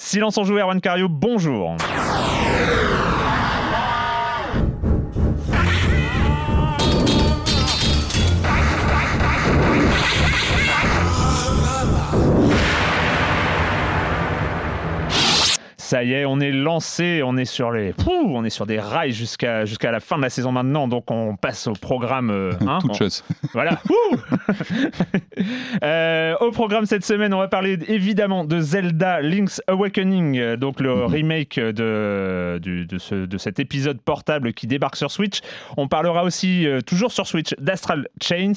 Silence en joue, Erwan Cario, bonjour. Ça y est, on est lancé, on est sur les, Pouh, on est sur des rails jusqu'à jusqu'à la fin de la saison maintenant, donc on passe au programme. euh, hein, Toute on- chose. Voilà. Euh, au programme cette semaine, on va parler évidemment de Zelda Link's Awakening, euh, donc le remake de, du- de, ce- de cet épisode portable qui débarque sur Switch. On parlera aussi, euh, toujours sur Switch, d'Astral Chains,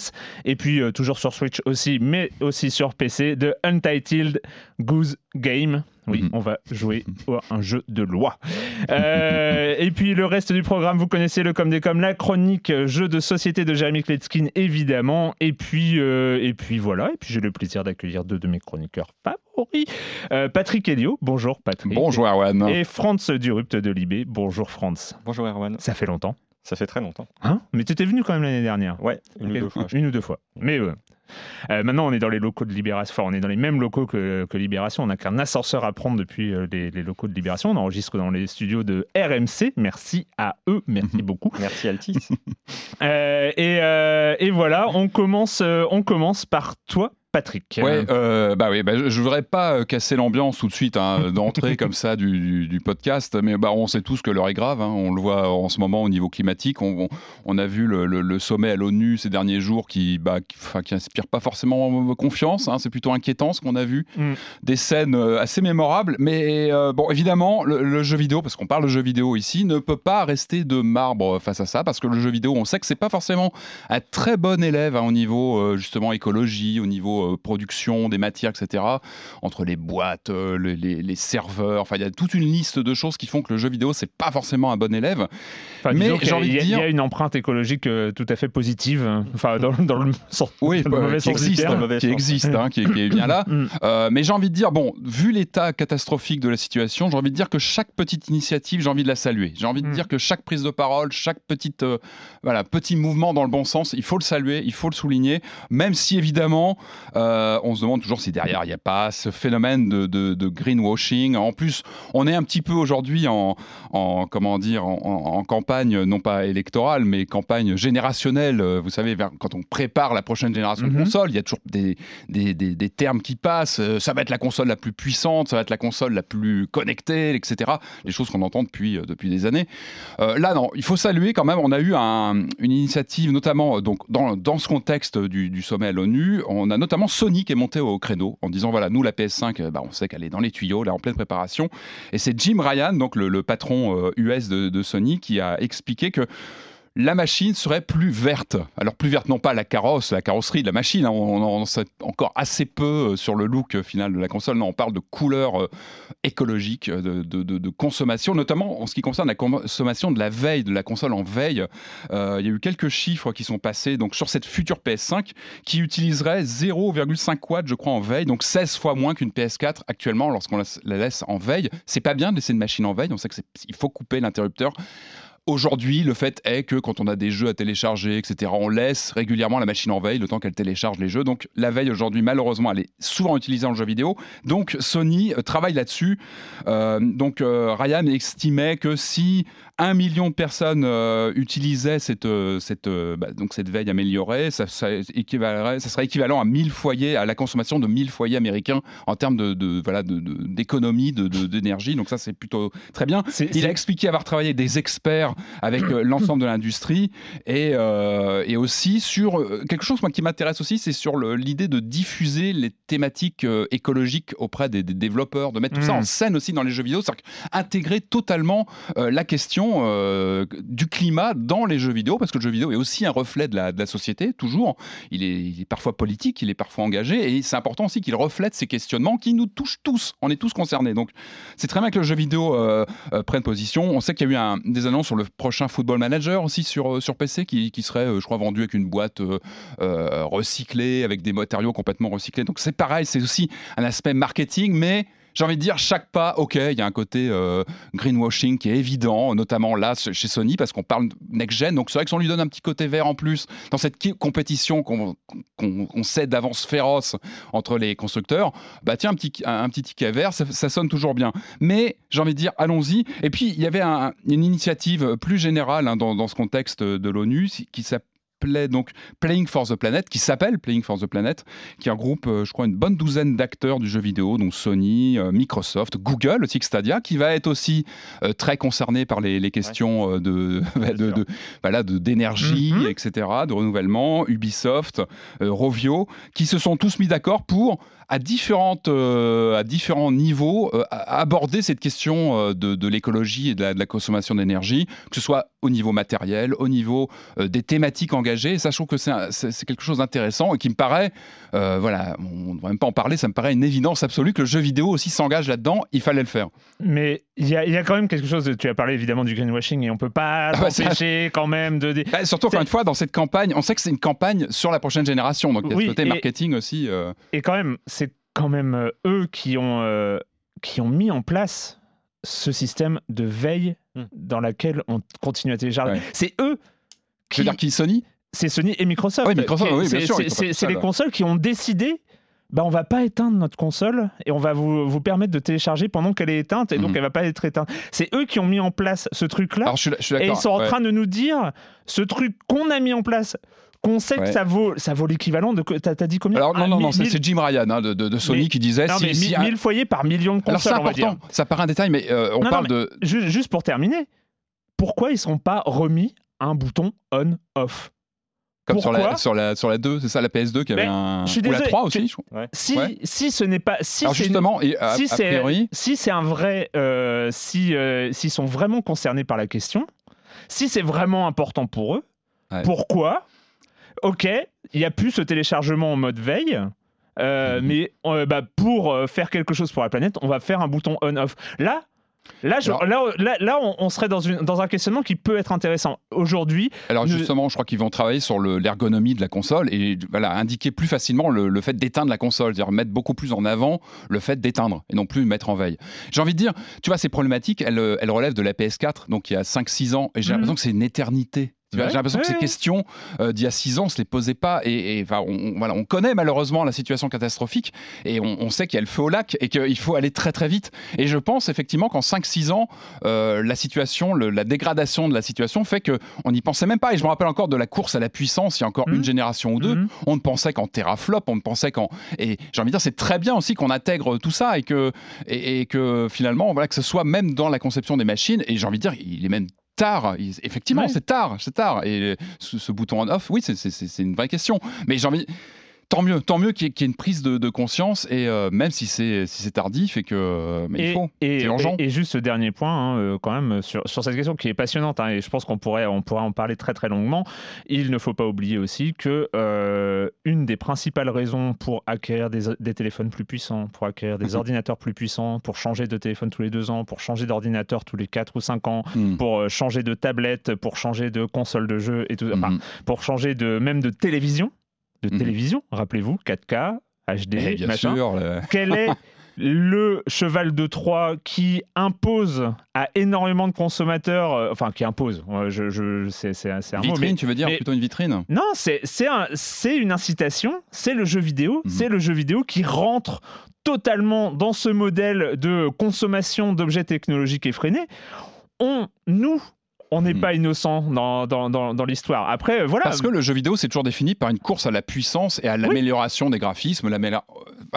et puis toujours sur Switch aussi, mais aussi sur PC, de Untitled Goose Game. Oui, Mhm. on va jouer à un jeu de loi. Euh, et puis le reste du programme, vous connaissez le comme des comme la chronique jeu de société de Jérémy Kletskin évidemment. Et puis euh, et puis voilà. Et puis j'ai le plaisir d'accueillir deux de mes chroniqueurs favoris, Euh, Patrick Elio. Bonjour Patrick. Bonjour Erwan. Et Franz Durupt de Libé. Bonjour Franz. Bonjour Erwan, Ça fait longtemps. ça fait très longtemps. Hein? Mais tu étais venu quand même l'année dernière. Ouais, une ou deux fois. Une ou deux fois. Mais euh, euh, maintenant, on est dans les locaux de Libération. Enfin, on est dans les mêmes locaux que, que Libération. On n'a qu'un ascenseur à prendre depuis euh, les, les locaux de Libération. On enregistre dans les studios de RMC. Merci à eux. Merci beaucoup. Merci Altis. Euh, et, et voilà, on commence, on commence par toi, Patrick. Ouais, euh, bah oui, bah, je, voudrais pas euh, casser l'ambiance tout de suite hein, d'entrée comme ça du, du- du podcast, mais bah on sait tous que l'heure est grave. hein. on le voit en ce moment au niveau climatique. On, on- on a vu le, le- le sommet à l'ONU ces derniers jours qui, bah, qui, enfin, qui inspire pas forcément confiance. hein. C'est plutôt inquiétant ce qu'on a vu. Mm. Des scènes euh, assez mémorables, mais euh, bon, évidemment, le, le jeu vidéo, parce qu'on parle de jeu vidéo ici, ne peut pas rester de marbre face à ça, parce que le jeu vidéo, on sait que c'est pas forcément un très bon élève au niveau euh, justement écologie, au niveau euh, production des matières, etc. Entre les boîtes, euh, les, les- les serveurs, enfin il y a toute une liste de choses qui font que le jeu vidéo c'est pas forcément un bon élève. Enfin, mais j'ai envie de il y a- dire- il y a une empreinte écologique euh, tout à fait positive. hein. Enfin, dans, dans le sens, Oui, dans le euh, mauvais qui sens du existe, terme. hein, qui sens. existe, hein, qui, est- qui est bien là. Mm. Euh, mais j'ai envie de dire, bon, vu l'état catastrophique de la situation, j'ai envie de dire que chaque petite initiative, j'ai envie de la saluer. J'ai envie de Mm. dire que chaque prise de parole, chaque petite, euh, voilà, petit mouvement dans le bon sens, il faut le saluer, il faut le souligner, même si évidemment, euh, on se demande toujours si derrière il n'y a pas ce phénomène de, de- de greenwashing. En plus, on est un petit peu aujourd'hui en, en, comment dire, en, campagne, non pas électorale, mais campagne générationnelle. Euh, Vous savez, vers- quand on prépare la prochaine génération Mhm. de consoles, il y a toujours des, des, des- des termes qui passent. Euh, Ça va être la console la plus puissante, ça va être la console la plus connectée, etc. Les choses qu'on entend depuis, depuis des années. Euh, là, non, il faut saluer quand même. On a eu un- une initiative, notamment donc, dans, dans ce contexte du, du sommet à l'ONU. On a notamment Sony qui est monté au créneau en disant voilà, nous, la PS5, euh, bah, on sait qu'elle est dans les tuyaux, là, en pleine préparation. Et c'est Jim Ryan, donc le, patron euh, US de, de Sony, qui a expliqué que la machine serait plus verte. Alors plus verte non pas la carrosse, la carrosserie de la machine, hein, on en sait encore assez peu euh, sur le look euh, final de la console. Non, on parle de couleurs euh, écologiques, de, consommation, notamment en ce qui concerne la consommation de la veille, de la console en veille. il y a eu quelques chiffres qui sont passés donc, sur cette future PS5 qui utiliserait 0,5 watts, je crois, en veille, donc 16 fois moins qu'une PS4 actuellement lorsqu'on la laisse en veille. C'est pas bien de laisser une machine en veille, on sait qu'il faut couper l'interrupteur. Aujourd'hui, le fait est que quand on a des jeux à télécharger, etc., on laisse régulièrement la machine en veille le temps qu'elle télécharge les jeux. Donc la veille aujourd'hui, malheureusement, elle est souvent utilisée en jeu vidéo. Donc Sony euh, travaille là-dessus. Euh, donc euh, Ryan estimait que si un million de personnes utilisaient cette, cette, bah, donc cette veille améliorée, ça, ça, équivalerait, ça serait équivalent à 1000 foyers, à la consommation de 1000 foyers américains en termes de, de voilà d'économie de, d'énergie. Donc ça, c'est plutôt très bien. Il a expliqué avoir travaillé des experts avec euh, l'ensemble de l'industrie et, euh, et, aussi sur euh, quelque chose moi, qui m'intéresse aussi, c'est sur l'idée de diffuser les thématiques écologiques auprès des, développeurs, de mettre tout ça en hmm. scène aussi dans les jeux vidéo, c'est-à-dire intégrer totalement la question du climat dans les jeux vidéo, parce que le jeu vidéo est aussi un reflet de la, société, toujours. Il est, parfois politique, il est parfois engagé, et c'est important aussi qu'il reflète ces questionnements qui nous touchent tous. On est tous concernés. Donc c'est très bien que le jeu vidéo prenne position. On sait qu'il y a eu des annonces sur le prochain Football Manager aussi sur, euh, PC qui, serait, euh, je crois, vendu avec une boîte euh, recyclée, avec des matériaux complètement recyclés. Donc c'est pareil, c'est aussi un aspect marketing, mais j'ai envie de dire, chaque pas, ok, il y a un côté euh, greenwashing qui est évident, notamment là chez Sony, parce qu'on parle next-gen. Donc c'est vrai que si on lui donne un petit côté vert en plus dans cette compétition qu'on sait d'avance féroce entre les constructeurs, bah tiens, un petit, un, ticket vert, ça, sonne toujours bien. Mais j'ai envie de dire, allons-y. Et puis, il y avait une initiative plus générale hein, dans, ce contexte de l'ONU qui s'appelle donc Playing for the Planet, qui s'appelle Playing for the Planet, qui regroupe, euh, je crois, une bonne douzaine d'acteurs du jeu vidéo, donc Sony, euh, Microsoft, Google, aussi Stadia, qui va être aussi euh, très concerné par les, questions de, de, voilà, d'énergie, mhm. etc., de renouvellement, Ubisoft, Rovio, qui se sont tous mis d'accord pour à, différentes, euh, à différents niveaux euh, aborder cette question euh, de, l'écologie et de la, consommation d'énergie, que ce soit au niveau matériel, au niveau des thématiques engagées. ça, je trouve que c'est quelque chose d'intéressant et qui me paraît, voilà, on ne devrait même pas en parler, ça me paraît une évidence absolue que le jeu vidéo aussi s'engage là-dedans, il fallait le faire. Mais il y, a quand même quelque chose, tu as parlé évidemment du greenwashing et on peut pas ah bah, s'empêcher quand même de... Bah, surtout encore une fois, dans cette campagne, on sait que c'est une campagne sur la prochaine génération, donc il y a ce côté marketing aussi. Et quand même, c'est quand même euh, eux qui ont, euh, qui ont mis en place ce système de veille hmm. dans laquelle on continue à télécharger. C'est eux qui. Tu veux dire qui Sony? C'est Sony et Microsoft. Oui, Microsoft, oui, bien sûr. C'est les consoles qui ont décidé bah, on va pas éteindre notre console et on va vous, vous permettre de télécharger pendant qu'elle est éteinte et donc hmm. elle va pas être éteinte. C'est eux qui ont mis en place ce truc-là. Et ils sont en train de nous dire ce truc qu'on a mis en place qu'on sait que ça vaut, ça vaut l'équivalent de. T'as as dit combien Alors, non, non, non, c'est Jim Ryan hein, de, de, Sony qui disait. Non, mais 1000 foyers par million de consoles. Alors, c'est important, ça paraît un détail, mais euh, on parle de. Juste pour terminer, pourquoi ils ne sont pas remis un bouton on-off comme sur la, sur, la, sur la 2, c'est ça, la PS2 qui avait un. Je suis Ou la 3 aussi, je crois. Si, si ce n'est pas. Si Alors justement, et si c'est si c'est un vrai. Euh, si, euh, s'ils sont vraiment concernés par la question, si c'est vraiment important pour eux, pourquoi? Ok, il n'y a plus ce téléchargement en mode veille. Euh, mhm. Mais euh, bah, pour euh, faire quelque chose pour la planète, on va faire un bouton on-off. Là, Là, là, là, on, serait dans, une, dans un questionnement qui peut être intéressant. Aujourd'hui. Alors, justement, je crois qu'ils vont travailler sur l'ergonomie de la console et voilà, indiquer plus facilement le, fait d'éteindre la console, c'est-à-dire mettre beaucoup plus en avant le fait d'éteindre et non plus mettre en veille. J'ai envie de dire, tu vois, ces problématiques, elles, elles relèvent de la PS4, donc il y a 5-6 ans, et j'ai mhm. l'impression que c'est une éternité j'ai l'impression que ces questions euh, d'il y a six ans, on se les posait pas. Et, on, voilà, on connaît malheureusement la situation catastrophique et on, sait qu'il y a le feu au lac et qu'il faut aller très très vite. Et je pense effectivement qu'en 5-6 ans, euh, la situation, la dégradation de la situation fait qu'on n'y pensait même pas. Et je me rappelle encore de la course à la puissance il y a encore une mmh. génération ou deux. Mmh. On ne pensait qu'en teraflop, on ne pensait qu'en. Et j'ai envie de dire, c'est très bien aussi qu'on intègre tout ça et que, et, que finalement, voilà, que ce soit même dans la conception des machines. Et j'ai envie de dire, il est même tard. Effectivement, c'est tard, c'est tard. Et ce, bouton on-off, oui, c'est une vraie question. Mais j'ai envie tant mieux, tant mieux qu'il y, ait une prise de, conscience et euh, même si c'est si c'est tardif et que mais il faut, et, et, juste ce dernier point hein, euh, quand même sur, sur, cette question qui est passionnante hein, et je pense qu'on pourrait on pourrait en parler très très longuement. Il ne faut pas oublier aussi que euh, une des principales raisons pour acquérir des, des téléphones plus puissants, pour acquérir des ordinateurs plus puissants, pour changer de téléphone tous les deux ans, pour changer d'ordinateur tous les quatre ou cinq ans, hmm. pour changer de tablette, pour changer de console de jeu et tout, enfin, hmm. pour changer de même de télévision de mhm. télévision, rappelez-vous, 4K, HD, eh, bien Sûr, Quel est le cheval de Troie qui impose à énormément de consommateurs, euh, enfin qui impose, je, je, c'est, un vitrine, tu veux dire plutôt une vitrine? Non, c'est, c'est, une incitation, c'est le jeu vidéo, mhm. c'est le jeu vidéo qui rentre totalement dans ce modèle de consommation d'objets technologiques effrénés. On, nous, on n'est hmm. pas innocent dans, dans, dans, l'histoire. Après, voilà. Parce que le jeu vidéo, c'est toujours défini par une course à la puissance et à l'amélioration des graphismes.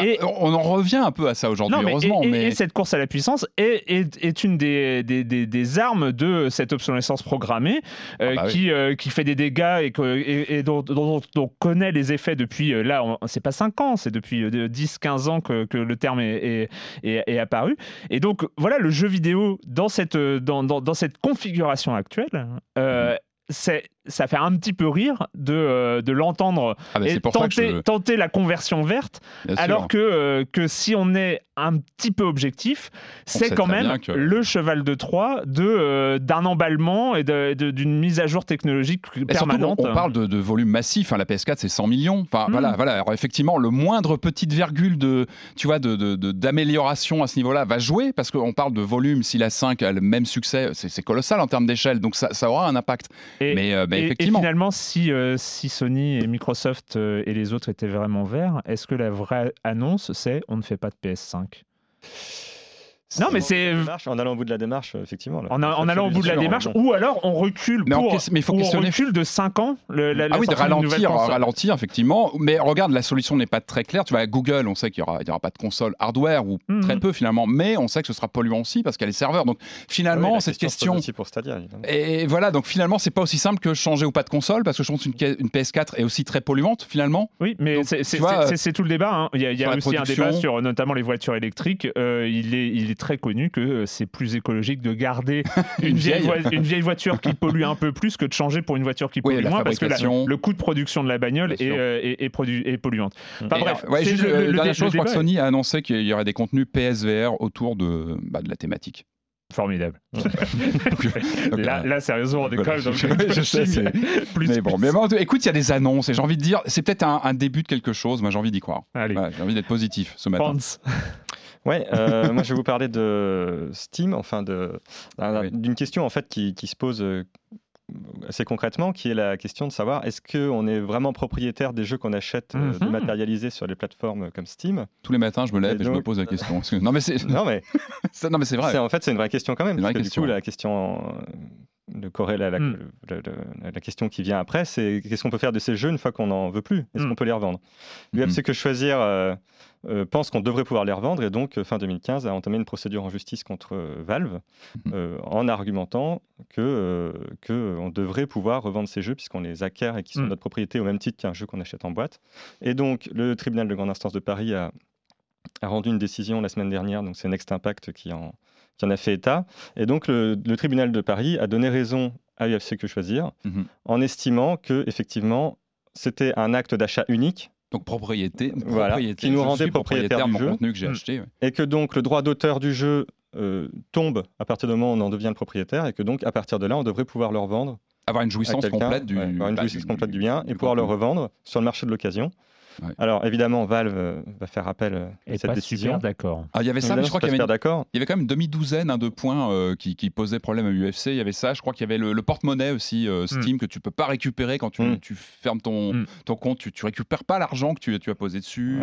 Et on en revient un peu à ça aujourd'hui, heureusement. Et, mais... et, cette course à la puissance est, est, est une des, des, des, armes de cette obsolescence programmée euh, ah bah qui, euh, qui fait des dégâts et, que, et, dont, dont, on connaît les effets depuis, euh, là, c'est pas 5 ans, c'est depuis 10-15 ans que, que, le terme est, est, apparu. Et donc, voilà, le jeu vidéo dans cette, dans, dans, dans cette configuration actuelle, euh, ça fait un petit peu rire de, euh, de l'entendre ah bah, et tenter, tenter, la conversion verte, alors que, euh, que si on est un petit peu objectif, c'est quand même le cheval de Troie de, euh, d'un emballement et d'une mise à jour technologique permanente. on, parle de, de, volume massif, hein, la PS4 c'est 100 millions. Enfin, voilà, hmm. voilà. Alors, effectivement, le moindre petite virgule de, tu vois, de, d'amélioration à ce niveau-là va jouer, parce qu'on parle de volume, si la 5 a le même succès, c'est, colossal en termes d'échelle, donc ça, ça aura un impact. Mais, et, finalement, si, euh, si Sony et Microsoft euh, et les autres étaient vraiment verts, est-ce que la vraie annonce, c'est on ne fait pas de PS5 non, mais c'est en allant au bout de la démarche, effectivement. en, allant au bout de la démarche, ou alors on recule pour, mais il faut on recule de 5 ans. Le, ah oui, de ralentir, ralentir, effectivement. Mais regarde, la solution n'est pas très claire. Tu vois, Google, on sait qu'il n'y aura, aura, pas de console hardware ou mhm. très peu finalement, mais on sait que ce sera polluant aussi parce qu'il y a les serveurs. Donc finalement, cette question. Aussi pour Stadia, et voilà, donc finalement, c'est pas aussi simple que changer ou pas de console parce que je pense qu'une une PS4 est aussi très polluante finalement. Oui, mais c'est tout le débat. Hein. Il y a, aussi un débat sur notamment les voitures électriques. Euh, il est, il est très connu que euh, c'est plus écologique de garder une, vieille, une vieille voiture qui pollue un peu plus que de changer pour une voiture qui pollue moins parce que le coût de production de la bagnole est, euh, est, est, polluante. Enfin, bref, ouais, juste, le, le, chose, je crois que Sony a annoncé qu'il y aurait des contenus PSVR autour de, bah, de la thématique. Formidable. là, là, sérieusement, on est quand même dans je sais, plus, mais bon, mais bon, écoute, il y a des annonces et j'ai envie de dire, c'est peut-être un, début de quelque chose. Moi, j'ai envie d'y croire. j'ai envie d'être positif ce matin. Ouais, euh, moi je vais vous parler de Steam, enfin de d'une question en fait qui, qui se pose euh, assez concrètement, qui est la question de savoir est-ce qu'on est vraiment propriétaire des jeux qu'on achète euh, mhm. dématérialisés sur les plateformes comme Steam? Tous les matins, je me lève et, je me pose la question. non mais c'est non mais non mais c'est vrai. En fait, c'est une vraie question quand même. Parce que, Du coup, la question le la, hmm. la, question qui vient après, c'est qu'est-ce qu'on peut faire de ces jeux une fois qu'on n'en veut plus? Est-ce hmm. qu'on peut les revendre? L'UFC hmm. Que Choisir euh, euh, pense qu'on devrait pouvoir les revendre et donc, fin 2015, a entamé une procédure en justice contre euh, Valve en argumentant que qu'on devrait pouvoir revendre ces jeux puisqu'on les acquiert et qu'ils sont notre propriété au même titre qu'un jeu qu'on achète en boîte. Et donc, le tribunal de grande instance de Paris a, a rendu une décision la semaine dernière, donc c'est Next Impact qui en qui en a fait état. Et donc, le, tribunal de Paris a donné raison à UFC Que Choisir mhm. en estimant que, effectivement, c'était un acte d'achat unique. Donc propriété, qui nous rendait propriétaire, du jeu. Contenu que j'ai acheté, Et que donc le droit d'auteur du jeu euh, tombe à partir du moment où on en devient le propriétaire et que donc à partir de là, on devrait pouvoir le revendre. Avoir une jouissance complète du, avoir une bah, jouissance complète du bien et pouvoir le revendre sur le marché de l'occasion. Alors évidemment, Valve euh, va faire appel euh, à cette décision. d'accord. Ah, il y avait ça, mais je crois qu'il y avait, il y avait quand même une demi-douzaine hein, de points euh, qui, posaient problème à l'UFC. Il y avait ça, je crois qu'il y avait le, porte-monnaie aussi, hmm. Steam, que tu peux pas récupérer quand tu, hmm. fermes ton, hmm. ton compte. Tu, tu récupères pas l'argent que tu, tu, as posé dessus.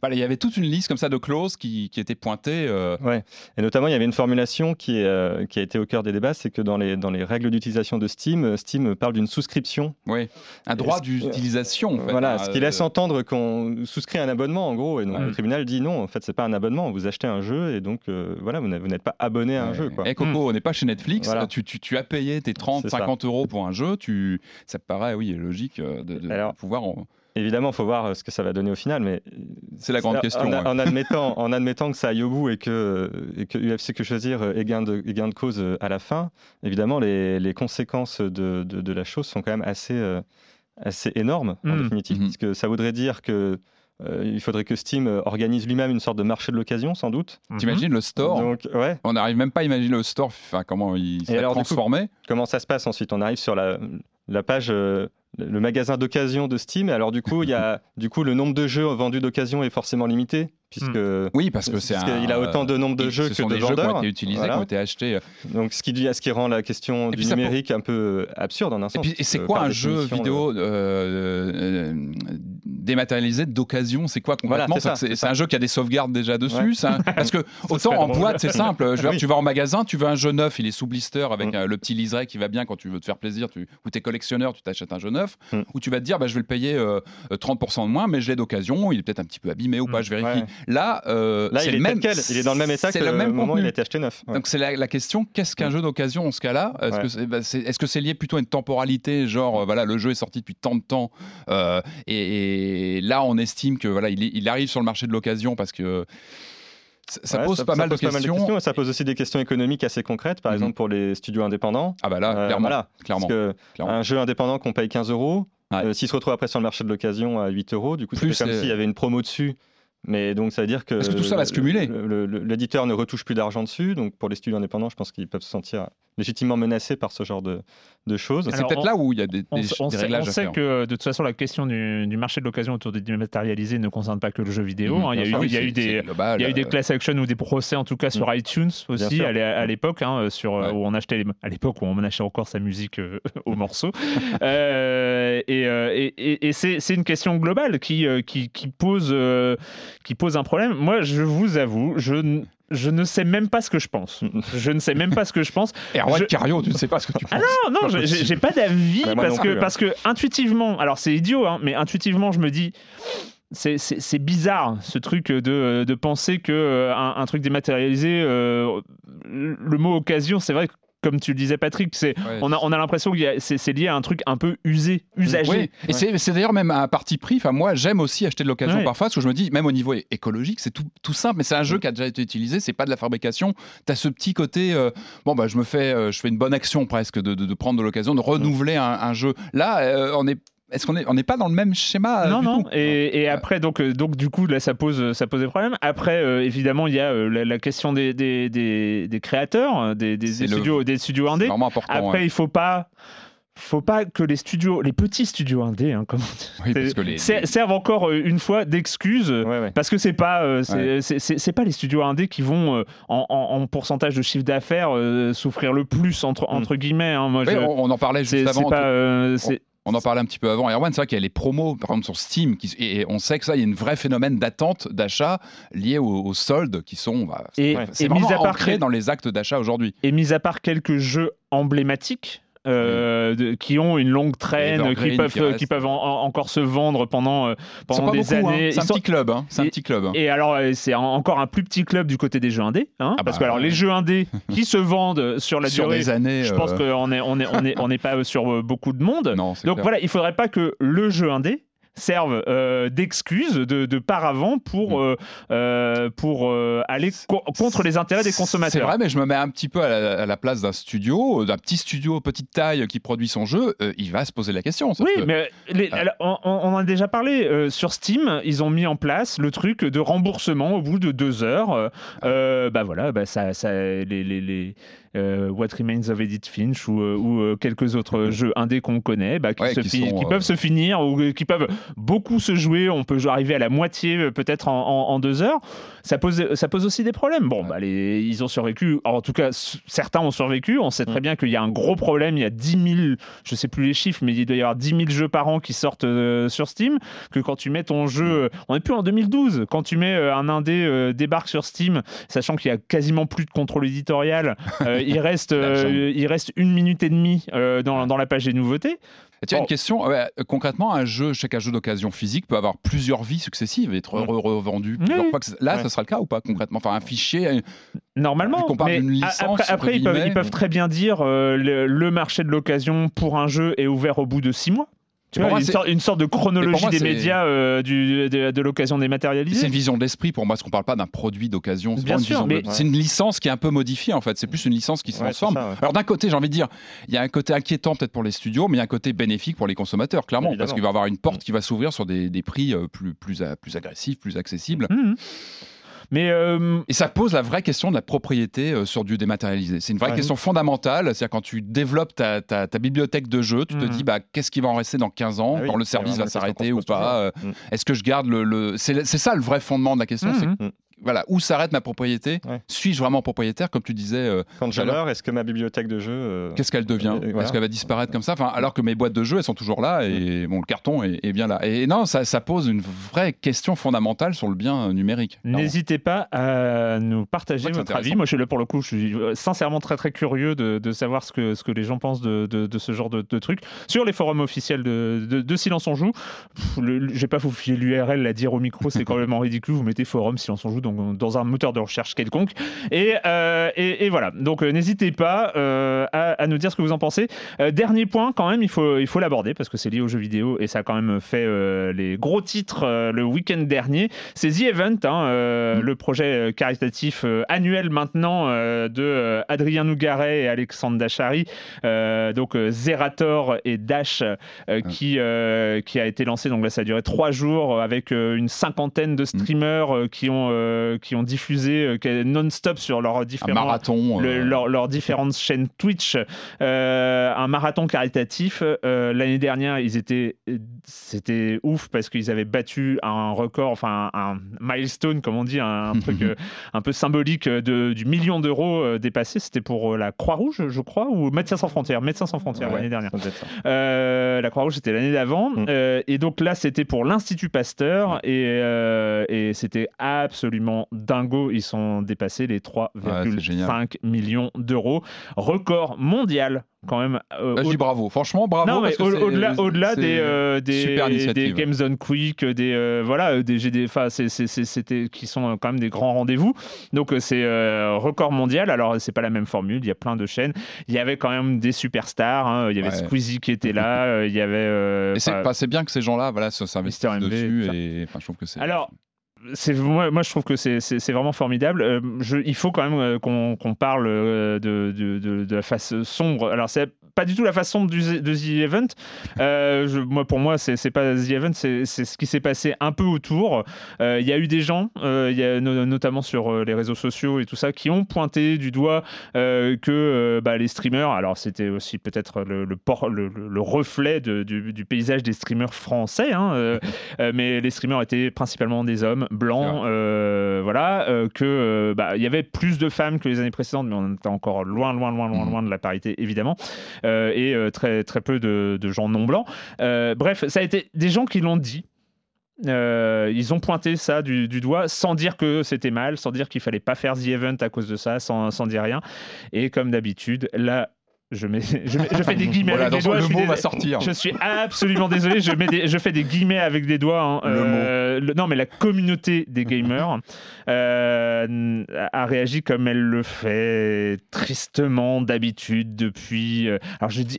voilà, il y avait toute une liste comme ça de clauses qui, qui étaient pointées. Ouais. Et notamment, il y avait une formulation qui, est, qui a été au cœur des débats, c'est que dans les, dans les règles d'utilisation de Steam, Steam parle d'une souscription. Oui, un droit d'utilisation. voilà, ce qui laisse entendre qu'on souscrit un abonnement en gros, et donc le tribunal dit non, en fait c'est pas un abonnement, vous achetez un jeu et donc voilà, vous n'êtes pas abonné à un jeu. Quoi. Et eh, Coco, hmm. on n'est pas chez Netflix, tu, tu, tu, as payé tes 30, 50 euros pour un jeu, tu, ça te paraît oui logique de, pouvoir. Évidemment, il faut voir ce que ça va donner au final, mais c'est la grande question. En, admettant, en admettant que ça aille au bout et que, et que UFC que choisir ait gain, de, gain de cause à la fin, évidemment, les, les conséquences de, de, la chose sont quand même assez, euh, assez énormes en mmh. définitive, mmh. puisque ça voudrait dire que euh, il faudrait que Steam organise lui-même une sorte de marché de l'occasion, sans doute. Mmh. T'imagines le store Donc, ouais. On n'arrive même pas à imaginer le store, enfin, comment il s'est transformé. comment ça se passe ensuite? On arrive sur la, la page euh, le magasin d'occasion de Steam. Alors du coup, il y a du coup le nombre de jeux vendus d'occasion est forcément limité? Puisque hmm. oui parce que c'est il a autant de nombre de jeux que de des vendeurs. Jeux qui ont été utilisés, qui ont été achetés. Donc ce qui ce qui rend la question du numérique un peu absurde en un sens. Et, c'est quoi un jeu vidéo euh, dématérialisé d'occasion C'est quoi concrètement C'est un jeu qui a des sauvegardes déjà dessus. Parce que autant en boîte c'est simple. Je tu vas en magasin, tu veux un jeu neuf, il est sous blister avec mm. le petit liseré qui va bien quand tu veux te faire plaisir. Tu, ou t'es collectionneur, tu t'achètes un jeu neuf. Mm. Ou tu vas te dire bah, je vais le payer 30% de moins, mais je l'ai d'occasion. Il est peut-être un petit peu abîmé ou pas. Mm. Je vérifie. Là, euh, Là il, est même, il est dans le même état que le, même moment où il a été acheté neuf. Donc c'est la, question qu'est-ce qu'un jeu d'occasion en ce cas-là? Bah, Est-ce que c'est lié plutôt à une temporalité, genre euh, voilà, le jeu est sorti depuis tant de temps euh, et, là on estime que voilà, il, il arrive sur le marché de l'occasion parce que ça pose, pas, mal de questions. Ça pose aussi des questions économiques assez concrètes, par mhm. exemple pour les studios indépendants. Ah bah là, clairement. clairement. Parce que un jeu indépendant qu'on paye 15 euros, s'il se retrouve après sur le marché de l'occasion à 8 euros, du coup, c'est comme s'il y avait une promo dessus mais donc, ça veut dire que. Parce que tout ça va se cumuler. L'éditeur ne retouche plus d'argent dessus. Donc, pour les studios indépendants, je pense qu'ils peuvent se sentir légitimement menacés par ce genre de, de choses. C'est peut-être là où il y a des, on, réglages. On sait que de toute façon, la question du, marché de l'occasion autour des dématérialisés ne concerne pas que le jeu vidéo. Mmh, hein. il, y a eu, il, y a eu, des, il y a eu des class action ou des procès, en tout cas, sur mmh. iTunes aussi, à l'époque, hein, sur, où on achetait à l'époque où on achetait encore sa musique euh, au morceau. Euh, et, euh, et, et c'est une question globale qui, qui, qui, pose, qui pose un problème. Moi, je vous avoue, je je ne sais même pas ce que je pense. Je ne sais même pas ce que je pense. Et je... Cario, tu ne sais pas ce que tu penses. Ah non, non, j'ai pas d'avis parce que, hein. parce que intuitivement, alors c'est idiot, hein, mais intuitivement, je me dis. C'est bizarre ce truc de, de penser que euh, un, truc dématérialisé, euh, le mot occasion, c'est vrai que comme tu le disais Patrick, c'est on a on a l'impression que c'est lié à un truc un peu usé, usagé. Oui. Et c'est d'ailleurs même un parti pris. Enfin moi j'aime aussi acheter de l'occasion parfois parce que je me dis même au niveau écologique c'est tout, tout simple mais c'est un jeu qui a déjà été utilisé, c'est pas de la fabrication. Tu as ce petit côté euh, bon bah je me fais euh, je fais une bonne action presque de, de, prendre de l'occasion de renouveler un, un, jeu. Là euh, on est est-ce qu'on est, on n'est pas dans le même schéma Non, non. Et, après, donc, euh, donc, du coup, là, ça pose, ça pose des problèmes. Après, euh, évidemment, il y a euh, la, question des, des, des, créateurs, des, des studios, des studios indés. Important, après, il faut pas faut pas que les studios, les petits studios indés, hein, servent encore une fois d'excuse parce que c'est pas, c'est pas les studios indés qui vont en, pourcentage de chiffre d'affaires souffrir le plus entre, mm. entre guillemets. Hein. Moi, on, en parlait juste avant. Pas, on en parlait un petit peu avant. Erwan, c'est vrai qu'il y a les promos, par exemple sur Steam, et on sait que ça, il y a un vrai phénomène d'attente d'achat lié aux, soldes qui sont. Bah, c'est vraiment à part ancré dans les actes d'achat aujourd'hui. Et mis à part quelques jeux emblématiques, euh, qui ont une longue traîne, qui peuvent, qui, peuvent encore se vendre pendant, euh, pendant des hein. années. C'est un, petit club. Hein. C'est un petit club. Et alors, euh, c'est encore un plus petit club du côté des jeux indés. Hein, ah parce que bah, alors, les jeux indés qui se vendent sur la durée, des années, je pense qu'on n'est on est, on est, on est pas sur beaucoup de monde. Donc voilà, il faudrait pas que le jeu indé servent euh, d'excuses de, de paravent pour, mm. euh, euh, pour aller contre les intérêts des consommateurs. C'est vrai, mais je me mets un petit peu à la, place d'un studio, d'un petit studio petite taille qui produit son jeu. il va se poser la question. Oui, mais on, en a déjà parlé. sur Steam, ils ont mis en place le truc de remboursement au bout de deux heures. bah voilà, bah ça, ça les, les, les What Remains of Edith Finch ou, ou quelques autres jeux indés qu'on connaît, bah, qui, qui peuvent se finir ou qui peuvent beaucoup se jouer, on peut arriver à la moitié euh, peut-être en, deux heures. Ça pose, ça pose aussi des problèmes. Bon, bah, les, ils ont survécu, en tout cas certains ont survécu, on sait très mm. bien qu'il y a un gros problème, il y a 10 000, je sais plus les chiffres, mais il doit y avoir 10 000 jeux par an qui sortent euh, sur Steam, que quand tu mets ton jeu, on n'est plus en 2012, quand tu mets euh, un indé débarque sur Steam, sachant qu'il y a quasiment plus de contrôle éditorial, il, reste, il reste une minute et demie dans, dans la page des nouveautés tiens, une question. concrètement, un jeu, chaque jeu d'occasion physique peut avoir plusieurs vies successives et être revendu plusieurs fois. Là, ça sera le cas ou pas concrètement? Enfin, un fichier. Normalement. Mais après, ils, peuvent, très bien dire euh, le, marché de l'occasion pour un jeu est ouvert au bout de six mois. Tu vois, une, sorte, de chronologie des médias euh, du, de, l'occasion dématérialisée. C'est une vision de l'esprit pour moi, parce qu'on parle pas d'un produit d'occasion. Bien sûr, mais c'est une licence qui est un peu modifiée en fait. C'est plus une licence qui se transforme. Alors d'un côté, j'ai envie de dire, il y a un côté inquiétant peut-être pour les studios, mais il y a un côté bénéfique pour les consommateurs, clairement, parce qu'il va y avoir une porte qui va s'ouvrir sur des, des prix euh, plus, plus, plus agressifs, plus accessibles. Mmh. Mais euh, Et ça pose la vraie question de la propriété euh, sur du dématérialisé. C'est une vraie question fondamentale. C'est-à-dire quand tu développes ta, ta, bibliothèque de jeux, tu te mhm. dis bah, qu'est-ce qui va en rester dans 15 ans, ah quand le service va s'arrêter ou pas. Euh, mm. Est-ce que je garde le. le... C'est ça le vrai fondement de la question. c'est mm voilà, où s'arrête ma propriété? Suis-je vraiment propriétaire, comme tu disais euh, Quand je meurs, est-ce que ma bibliothèque de jeux. Euh, Qu'est-ce qu'elle devient? Est-ce qu'elle va disparaître comme ça? Enfin, Alors que mes boîtes de jeux, elles sont toujours là et bon, le carton est, bien là. Et non, ça, ça, pose une vraie question fondamentale sur le bien numérique. N'hésitez pas à nous partager votre avis. Moi, je suis là pour le coup, je suis euh, sincèrement très très curieux de, de savoir ce que, ce que les gens pensent de, de, ce genre de, trucs. Sur les forums officiels de, Silence on Joue, je vais pas vous filer l'URL, la dire au micro, c'est complètement ridicule. Vous mettez forum Silence on Joue, dans un moteur de recherche quelconque. Et, euh, et, voilà. Donc euh, n'hésitez pas euh, à, nous dire ce que vous en pensez. dernier point, quand même, il faut il faut l'aborder parce que c'est lié aux jeux vidéo et ça a quand même fait les gros titres le week-end dernier. C'est The Event, hein, mm. le projet caritatif annuel maintenant de Adrien Nougaret et Alexandre Dachary. donc Zerator et Dash qui, qui a été lancé. Donc là, ça a duré trois jours avec une cinquantaine de mm. streamers qui ont euh, qui ont diffusé euh, non-stop sur leurs différents euh. leurs différentes chaînes Twitch un marathon caritatif. L'année dernière, ils étaient c'était ouf parce qu'ils avaient battu un record, enfin un, milestone, comme on dit, un, truc un peu symbolique de, du million d'euros dépassé. C'était pour la Croix-Rouge, je crois, ou Médecins sans frontières, Médecins sans frontières l'année dernière. la Croix-Rouge, c'était l'année d'avant. Mm. et donc là, c'était pour l'Institut Pasteur et, et c'était absolument dingo. Ils sont dépassés les 3,5 millions d'euros. Record mondial quand même. Euh, je dis bravo, franchement bravo. Non, mais au-delà, au-delà des, euh, des, des Game Zone Quick, des euh, voilà, des GD, c'était qui sont quand même des grands rendez-vous. Donc c'est record mondial. Alors c'est pas la même formule. Il y a plein de chaînes. Il y avait quand même des superstars. Hein. Il y avait Squeezie qui était là. il y avait. c'est, bien que ces gens-là, voilà, s'investissent dessus. Et je trouve que. Alors moi, je trouve que c'est vraiment formidable. Euh, il faut quand même euh, qu'on parle euh, de, de, la face sombre. Alors, c'est pas du tout la face sombre du, de The Event. Je, moi, pour moi, c'est pas The Event, c'est ce qui s'est passé un peu autour. Il y a eu des gens, y a, notamment sur les réseaux sociaux et tout ça, qui ont pointé du doigt que bah, les streamers, alors c'était aussi peut-être le, le, le, reflet du, du, paysage des streamers français, hein, mais les streamers étaient principalement des hommes blanc, euh, voilà, euh, que euh, bah, il y avait plus de femmes que les années précédentes, mais on était encore loin, loin, loin, loin, mhm. loin de la parité évidemment, et très très peu de, gens non blancs. bref, ça a été des gens qui l'ont dit. ils ont pointé ça du, doigt sans dire que c'était mal, sans dire qu'il fallait pas faire The Event à cause de ça, sans, sans dire rien. Et comme d'habitude, là, je, mets, je, fais des guillemets avec des doigts. Le mot va sortir. Je suis absolument désolé. Je, mets des, je fais des guillemets avec des doigts. Hein. Euh, non, mais la communauté des gamers euh, a réagi comme elle le fait tristement d'habitude depuis. Euh, alors je dis,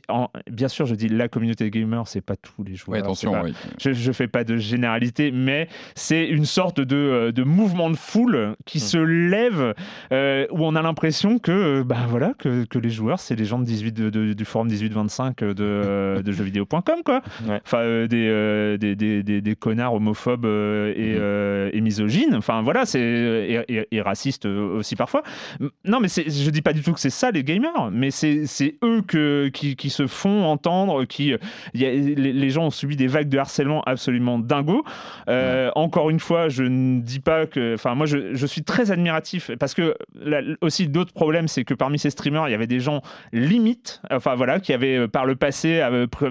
bien sûr, je dis la communauté des gamers, c'est pas tous les joueurs. attention, oui. Je, ne fais pas de généralité, mais c'est une sorte de, de, mouvement de foule qui hmm. se lève où on a l'impression que, bah voilà, que, que les joueurs, c'est les gens de 18 du forum 1825 de, euh, de jeuxvideo.com, quoi. Enfin, euh, euh, des, des, des, des, connards homophobes et, mhm. et, misogynes. Enfin, voilà, c'est. Et, et, racistes aussi parfois. Non, mais je dis pas du tout que c'est ça, les gamers, mais c'est eux que, qui, qui, se font entendre, qui. Y a, les, gens ont subi des vagues de harcèlement absolument dingo. Encore une fois, je ne dis pas que. Enfin, moi, je, je suis très admiratif parce que aussi, d'autres problèmes, c'est que parmi ces streamers, il y avait des gens limites enfin voilà, qui avait euh, par le passé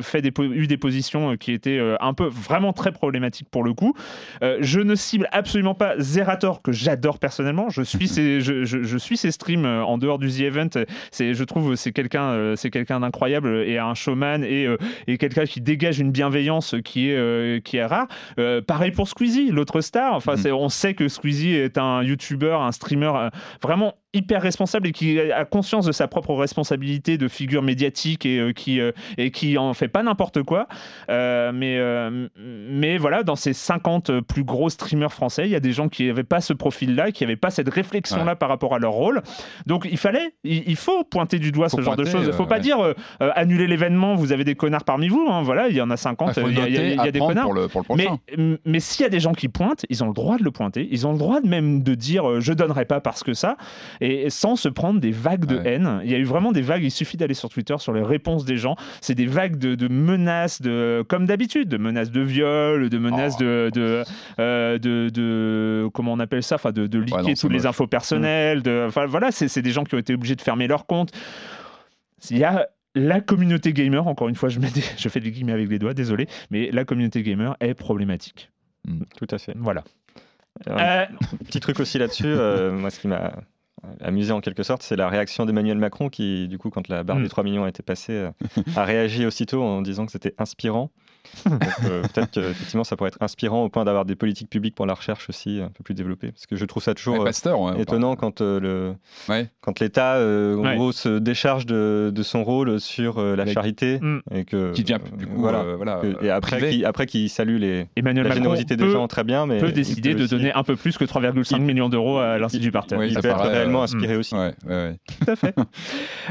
fait des, eu des positions euh, qui étaient euh, un peu vraiment très problématiques pour le coup. je ne cible absolument pas Zerator, que j'adore personnellement. Je suis ses, je, je, suis ses streams en dehors du The Event. C'est, je trouve c'est quelqu'un c'est quelqu'un d'incroyable et un showman et, et quelqu'un qui dégage une bienveillance qui est, qui est rare. pareil pour Squeezie, l'autre star. Enfin, mm. on sait que Squeezie est un YouTuber, un streamer vraiment hyper responsable et qui a conscience de sa propre responsabilité de figure médiatique et euh, qui euh, et qui en fait pas n'importe quoi. Euh, mais mais voilà dans ces 50 plus gros streamers français il y a des gens qui n'avaient pas ce profil là qui n'avaient pas cette réflexion là par rapport à leur rôle. Donc il fallait il, faut pointer du doigt ce genre de choses. Il faut pas dire annuler l'événement vous avez des connards parmi vous hein, voilà il y en a 50 il y, a des connards. mais mais s'il y a des gens qui pointent ils ont le droit de le pointer. Ils ont le droit même de dire je donnerai pas parce que ça. Et sans se prendre des vagues de haine. Il y a eu vraiment des vagues, il suffit d'aller sur Twitter, sur les réponses des gens. C'est des vagues de, menaces, de, comme d'habitude, de menaces de viol, de menaces oh. de, euh, de, de, Comment on appelle ça enfin, De, de liquer toutes les infos personnelles. De, enfin, voilà, c'est des gens qui ont été obligés de fermer leur compte. Il y a la communauté gamer, encore une fois, je, je fais des guillemets avec les doigts, désolé, mais la communauté gamer est problématique. Mm. Tout à fait. Voilà. Euh, petit truc aussi là-dessus, euh, moi ce qui m'a amusé en quelque sorte, c'est la réaction d'Emmanuel Macron qui, du coup, quand la barre des 3 mm. millions a été passée, euh, a réagi aussitôt en disant que c'était inspirant. Euh, peut-être qu'effectivement, ça pourrait être inspirant au point d'avoir des politiques publiques pour la recherche aussi un peu plus développées. Parce que je trouve ça toujours euh, étonnant quand, le, quand l'État, en gros, se décharge de, de son rôle sur la charité. Mm. Et que, qui devient, du coup, voilà, voilà et après, qui, après qui salue les, Emmanuel la générosité des gens, très bien. Mais peut décider de donner un peu plus que 3,5 millions d'euros à l'Institut Parterre. Oui, ça, paraît, réellement inspiré aussi. Tout à fait.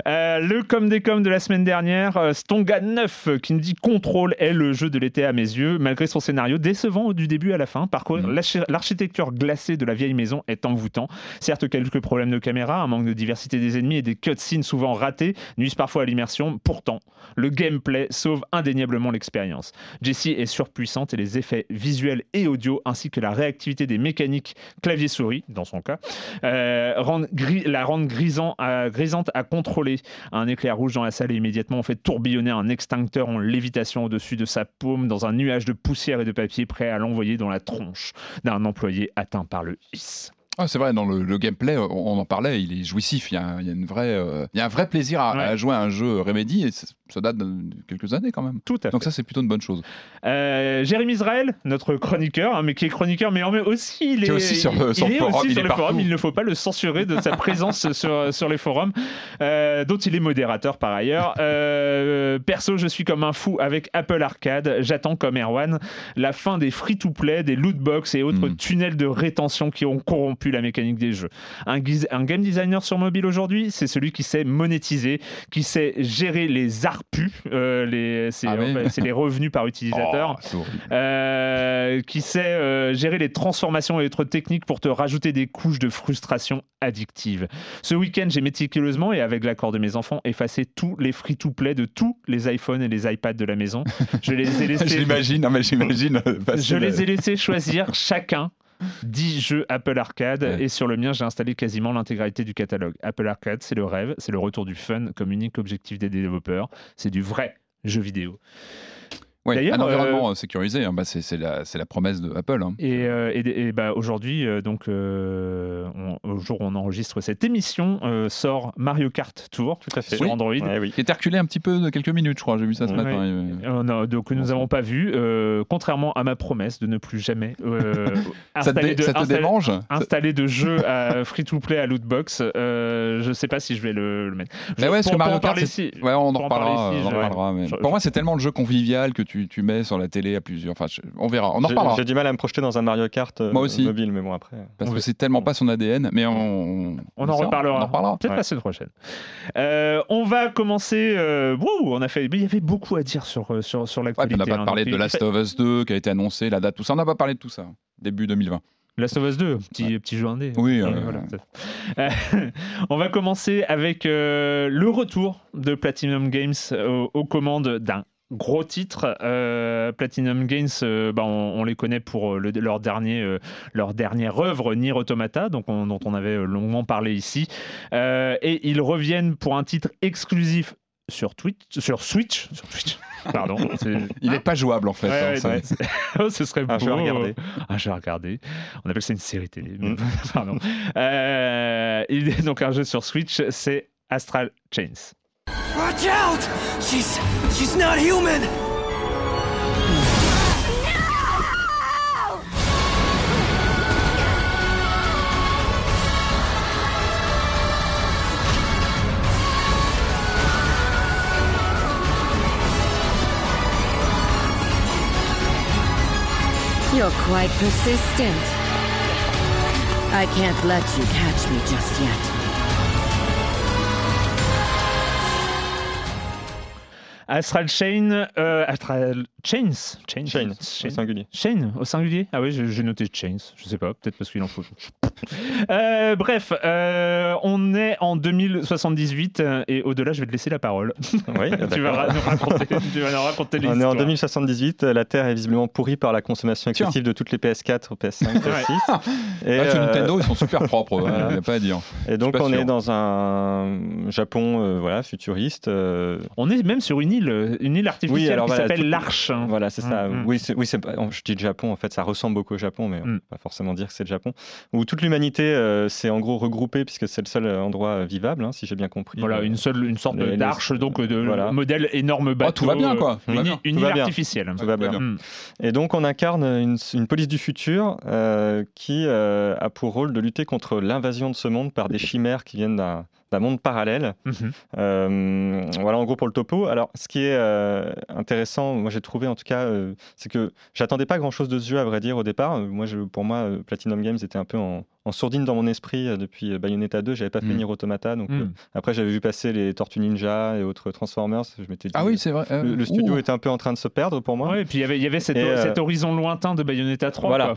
Euh, le com des com de la semaine dernière, euh, Stonga 9 euh, qui nous dit Control est le jeu de l'été à mes yeux, malgré son scénario décevant du début à la fin. Parcourir mm. l'architecture glacée de la vieille maison est envoûtant. Certes, quelques problèmes de caméra, un manque de diversité des ennemis et des cutscenes souvent ratés nuisent parfois à l'immersion. Pourtant, le gameplay sauve indéniablement l'expérience. Jessie est surpuissante et les effets visuels et audio ainsi que la réactivité des mécaniques clavier-souris, dans son cas, rendent la rendre grisant, grisante à contrôler. Un éclair rouge dans la salle et immédiatement on fait tourbillonner un extincteur en lévitation au-dessus de sa paume dans un nuage de poussière et de papier prêt à l'envoyer dans la tronche d'un employé atteint par le his. Ah, c'est vrai, dans le, gameplay, on, en parlait, il est jouissif. Il y a, une vraie, euh, il y a un vrai plaisir à, jouer à un jeu Remedy et ça date de quelques années quand même. Tout à fait. Donc ça, c'est plutôt une bonne chose. Euh, Jérémy Israël, notre chroniqueur, hein, mais qui est chroniqueur, mais aussi il est, aussi sur le, il forum. Aussi sur le forum. Il ne faut pas le censurer de sa présence sur, sur les forums, euh, dont il est modérateur par ailleurs. perso, je suis comme un fou avec Apple Arcade. J'attends comme Erwan la fin des free-to-play, des loot box et autres hmm. tunnels de rétention qui ont corrompu la mécanique des jeux. Un, un game designer sur mobile aujourd'hui, c'est celui qui sait monétiser, qui sait gérer les ARPU, euh, les, c'est, ah les revenus par utilisateur, oh, euh, qui sait euh, gérer les transformations et autres techniques pour te rajouter des couches de frustration addictive. Ce week-end, j'ai méticuleusement et avec l'accord de mes enfants effacé tous les free-to-play de tous les iPhones et les iPads de la maison. Je les ai laissés. j'imagine, mais j'imagine. Je les ai laissés choisir chacun 10 jeux Apple Arcade et sur le mien j'ai installé quasiment l'intégralité du catalogue. Apple Arcade c'est le rêve, c'est le retour du fun comme unique objectif des développeurs, c'est du vrai jeu vidéo. Oui, un environnement euh, sécurisé, hein, bah, c'est la, la, promesse de Apple. Hein. Et, euh, et, bah, aujourd'hui, euh, donc au jour où on enregistre cette émission, sort Mario Kart Tour, tout à fait, sur Android. oui. Qui est reculé un petit peu de quelques minutes, je crois. J'ai vu ça ce matin. donc nous n'avons pas vu, contrairement à ma promesse de ne plus jamais installer, de, ça démange? installer de jeux à free-to-play à lootbox. je ne sais pas si je vais le, mettre. Mais ouais, parce que Mario Kart, ouais, on en reparlera. Pour moi, c'est tellement le jeu convivial que tu, mets sur la télé à plusieurs. Enfin, on verra. On en reparlera. J'ai du mal à me projeter dans un Mario Kart euh, mobile, mais bon, après. Parce que c'est tellement pas son ADN, mais on, on, en, reparlera. reparlera. Peut-être la semaine prochaine. Euh, on va commencer. Euh, on a fait. il y avait beaucoup à dire sur, euh, sur, sur l'actualité. on n'a pas hein, parlé de Last of Us 2 qui a été annoncé, la date, tout ça. On n'a pas parlé de tout ça. Début 2020. Last of Us 2, petit, petit jeu indé. Oui, on va commencer avec le retour de Platinum Games aux commandes d'un gros titres. Euh, Platinum Games, euh, bah, on, les connaît pour euh, leur, dernier, leur dernière œuvre, Nier Automata, donc dont on avait longuement parlé ici. et ils reviennent pour un titre exclusif sur Twitch, sur Switch, sur Twitch. Pardon. Il n'est pas jouable en fait. hein, oh, ce serait beau. Ah, je vais regarder. Ah, je vais regarder. On appelle ça une série télé. Mm. Pardon. Euh, il est donc un jeu sur Switch, c'est Astral Chains. Watch out! She's she's not human. You're quite persistent. I can't let you catch me just yet. Astral Chain, euh, Astral Chains, Chains, Chain, au singulier. Chain au singulier. Ah oui, j'ai noté Chains. Je sais pas, peut-être parce qu'il en faut. Euh, bref, euh, on est en 2078 euh, et au-delà, je vais te laisser la parole. Oui, tu, vas nous raconter, tu vas nous raconter l'histoire. On est en 2078, la Terre est visiblement pourrie par la consommation excessive de toutes les PS4, PS5, PS6. et ah, Nintendo, ils sont super propres, il n'y a pas à dire. Et donc on est dans un Japon voilà, futuriste. On est même sur une île, une île artificielle qui s'appelle l'Arche. Voilà, c'est ça. Mm, mm. Oui, oui je dis le Japon, en fait, ça ressemble beaucoup au Japon, mais on ne mm. peut pas forcément dire que c'est le Japon. Où toute l'humanité euh, s'est en gros regroupée, puisque c'est le seul euh, endroit vivable, hein, si j'ai bien compris. Voilà, une, seule, une sorte d'arche, donc de modèle énorme bateau. Ah, tout va bien, quoi. Une, île artificielle. Tout va bien. Et donc, on incarne une, police du futur euh, qui a pour rôle de lutter contre l'invasion de ce monde par des chimères qui viennent d'un d'un monde parallèle. Mhm. Euh, voilà en gros pour le topo. Alors ce qui est euh, intéressant, moi j'ai trouvé en tout cas, euh, c'est que j'attendais pas grand chose de ce jeu à vrai dire au départ. Moi, je, pour moi, Platinum Games était un peu en, sourdine dans mon esprit depuis Bayonetta 2. J'avais pas mhm. Nier Automata, donc mhm. après j'avais vu passer les Tortues Ninja et autres Transformers. Je m'étais ah oui c'est vrai. Le, studio était un peu en train de se perdre pour moi. Oui, et puis il y avait, y avait cet, horizon lointain de Bayonetta 3. Voilà.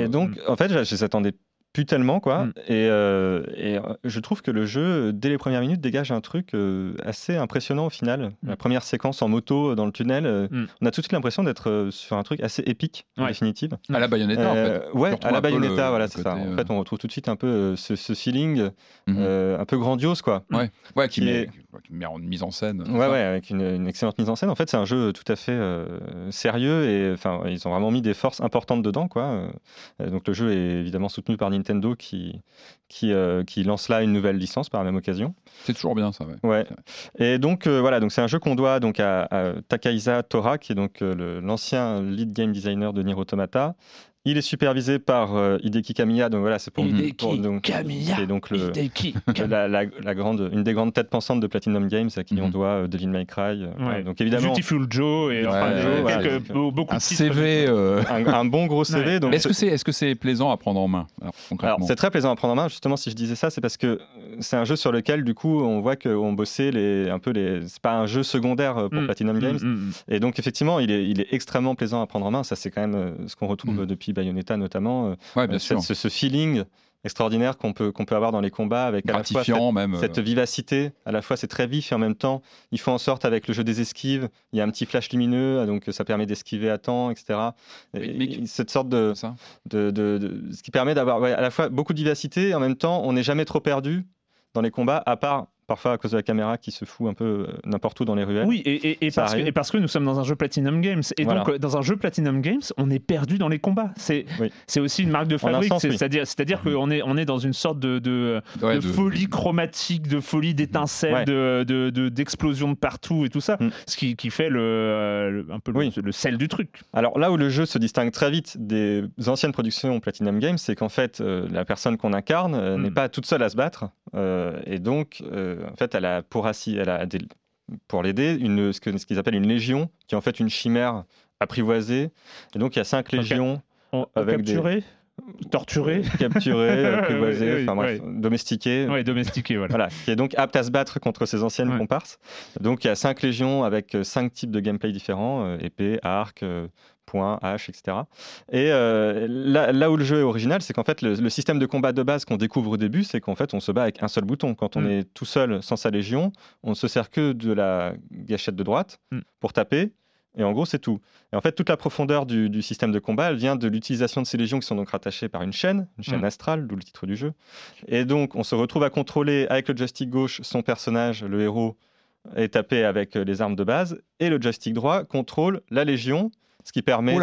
et donc en fait, j'attendais plus tellement quoi. Mm. Et, euh, et, euh, je trouve que le jeu, dès les premières minutes, dégage un truc euh, assez impressionnant au final. Mm. La première séquence en moto dans le tunnel, mm. on a tout de suite l'impression d'être sur un truc assez épique en définitive. À la Bayonetta en fait. Ouais, à la Bayonetta, voilà, c'est ça. En fait, on retrouve tout de suite un peu ce, feeling mm-hmm. un peu grandiose quoi. Ouais, ouais qui, met, qui, met, en mise en scène. Ouais, ouais, avec une, une, excellente mise en scène. En fait, c'est un jeu tout à fait sérieux et enfin, ils ont vraiment mis des forces importantes dedans quoi. donc le jeu est évidemment soutenu par Nintendo Nintendo qui, qui, euh, qui, lance là une nouvelle licence par la même occasion. C'est toujours bien ça, ouais. ouais. Et donc euh, voilà, donc c'est un jeu qu'on doit donc à, Takaiza Tora, qui est donc euh, l'ancien lead game designer de Nier Automata, il est supervisé par euh, Hideki Kamiya, donc voilà, c'est pour, Hideki donc, Kamiya. C'est donc le, la, la, grande, une des grandes têtes pensantes de Platinum Games à qui on mhm. doit euh, Devil May Cry. Euh, donc évidemment, Beautiful Joe et enfin, quelques, beaucoup un CV, un, bon gros CV. Donc est-ce que c'est est-ce que c'est plaisant à prendre en main Alors, c'est très plaisant à prendre en main. Justement, si je disais ça, c'est parce que c'est un jeu sur lequel du coup on voit qu'on bossait les un peu les. C'est pas un jeu secondaire pour mm. Platinum mm, Games. Mm, et donc effectivement, il est il est extrêmement plaisant à prendre en main. Ça c'est quand même ce qu'on retrouve depuis Bayonetta notamment euh, bien euh, Ce, feeling extraordinaire qu'on peut, qu'on peut avoir dans les combats avec à la fois cette, même, cette, euh. vivacité, à la fois c'est très vif et en même temps il faut en sorte avec le jeu des esquives, il y a un petit flash lumineux donc ça permet d'esquiver à temps, etc. cette sorte de, de, de, ce qui permet d'avoir à la fois beaucoup de vivacité et en même temps on n'est jamais trop perdu dans les combats à part parfois à cause de la caméra qui se fout un peu euh, n'importe où dans les ruelles. Oui, et, parce que, et, parce que, nous sommes dans un jeu Platinum Games. Et donc, euh, dans un jeu Platinum Games, on est perdu dans les combats. C'est c'est aussi une marque de fabrique. C'est-à-dire c'est-à-dire mhm. qu'on est, on est dans une sorte de, de, folie chromatique, de folie d'étincelles, de d'explosions de, partout et tout ça. Mm. Ce qui, qui, fait le, euh, un peu le, sel du truc. Alors là où le jeu se distingue très vite des anciennes productions Platinum Games, c'est qu'en fait, la personne qu'on incarne n'est mm. pas toute seule à se battre. Et donc, en fait, elle a pour, elle a pour l'aider ce qu'ils appellent une légion, qui est en fait une chimère apprivoisée. Et donc, il y a cinq légions. avec capturé Torturé Capturé, apprivoisé, enfin bref, domestiqué. Oui, domestiqué, voilà. voilà. Qui est donc apte à se battre contre ses anciennes comparses. Donc il y a cinq légions avec euh, cinq types de gameplay différents euh, épée, arc, euh, point, H, etc. Et euh, là, où le jeu est original, c'est qu'en fait, le, système de combat de base qu'on découvre au début, c'est qu'en fait, on se bat avec un seul bouton. Quand on mm. est tout seul, sans sa légion, on ne se sert que de la gâchette de droite mm. pour taper. Et en gros, c'est tout. Et en fait, toute la profondeur du, système de combat, elle vient de l'utilisation de ces légions qui sont donc rattachées par une chaîne, une chaîne mm. astrale, d'où le titre du jeu. Et donc, on se retrouve à contrôler avec le joystick gauche son personnage, le héros, est tapé avec les armes de base et le joystick droit contrôle la légion ce qui permet.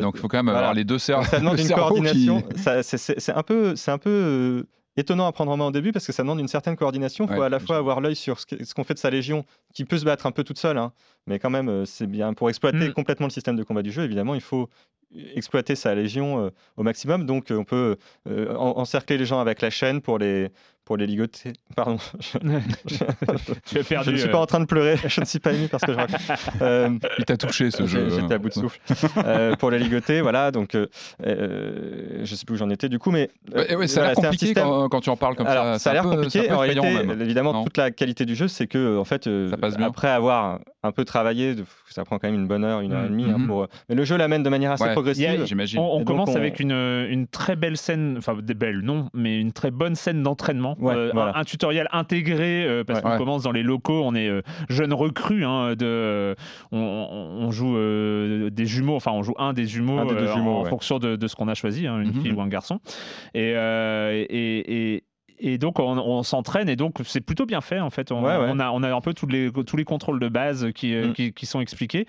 donc il faut quand même avoir les deux cerveaux. Ça demande une coordination. C'est un peu, c'est un peu euh, étonnant à prendre en main au début parce que ça demande une certaine coordination. Il faut à la fois avoir l'œil sur ce qu'on fait de sa légion, qui peut se battre un peu toute seule, hein. mais quand même, euh, c'est bien pour exploiter mm. complètement le système de combat du jeu. Évidemment, il faut exploiter sa légion euh, au maximum. Donc, on peut encercler les gens avec la chaîne pour les, pour les ligoter. Pardon. Je, je, ne suis pas en train de pleurer. Je ne suis pas ému parce que je raconte. Euh, Il t'a touché ce jeu. J'étais à bout de souffle. Euh, pour les ligoter, voilà. Donc, euh, euh, je sais plus où j'en étais du coup, mais ouais, ça a l'air compliqué quand, quand, tu en parles comme ça. Ça a l'air compliqué. En réalité, évidemment, toute la qualité du jeu, c'est que en fait, après avoir un peu travaillé, ça prend quand même une bonne heure, une heure et demie. Hein, mm-hmm. pour... Mais le jeu l'amène de manière assez progressive. J'imagine. On, commence avec une, une très belle scène, enfin des belles non, mais une très bonne scène d'entraînement euh, un, tutoriel intégré euh, parce qu'on commence dans les locaux, on est euh, jeune recrue, hein, de, on, joue des jumeaux, enfin on joue un des jumeaux, en, fonction de, ce qu'on a choisi, hein, une mhm. fille ou un garçon. et, et, et donc on, s'entraîne et donc c'est plutôt bien fait en fait. On, on, a, on a un peu tous les, tous les contrôles de base qui, euh, mm. qui, sont expliqués.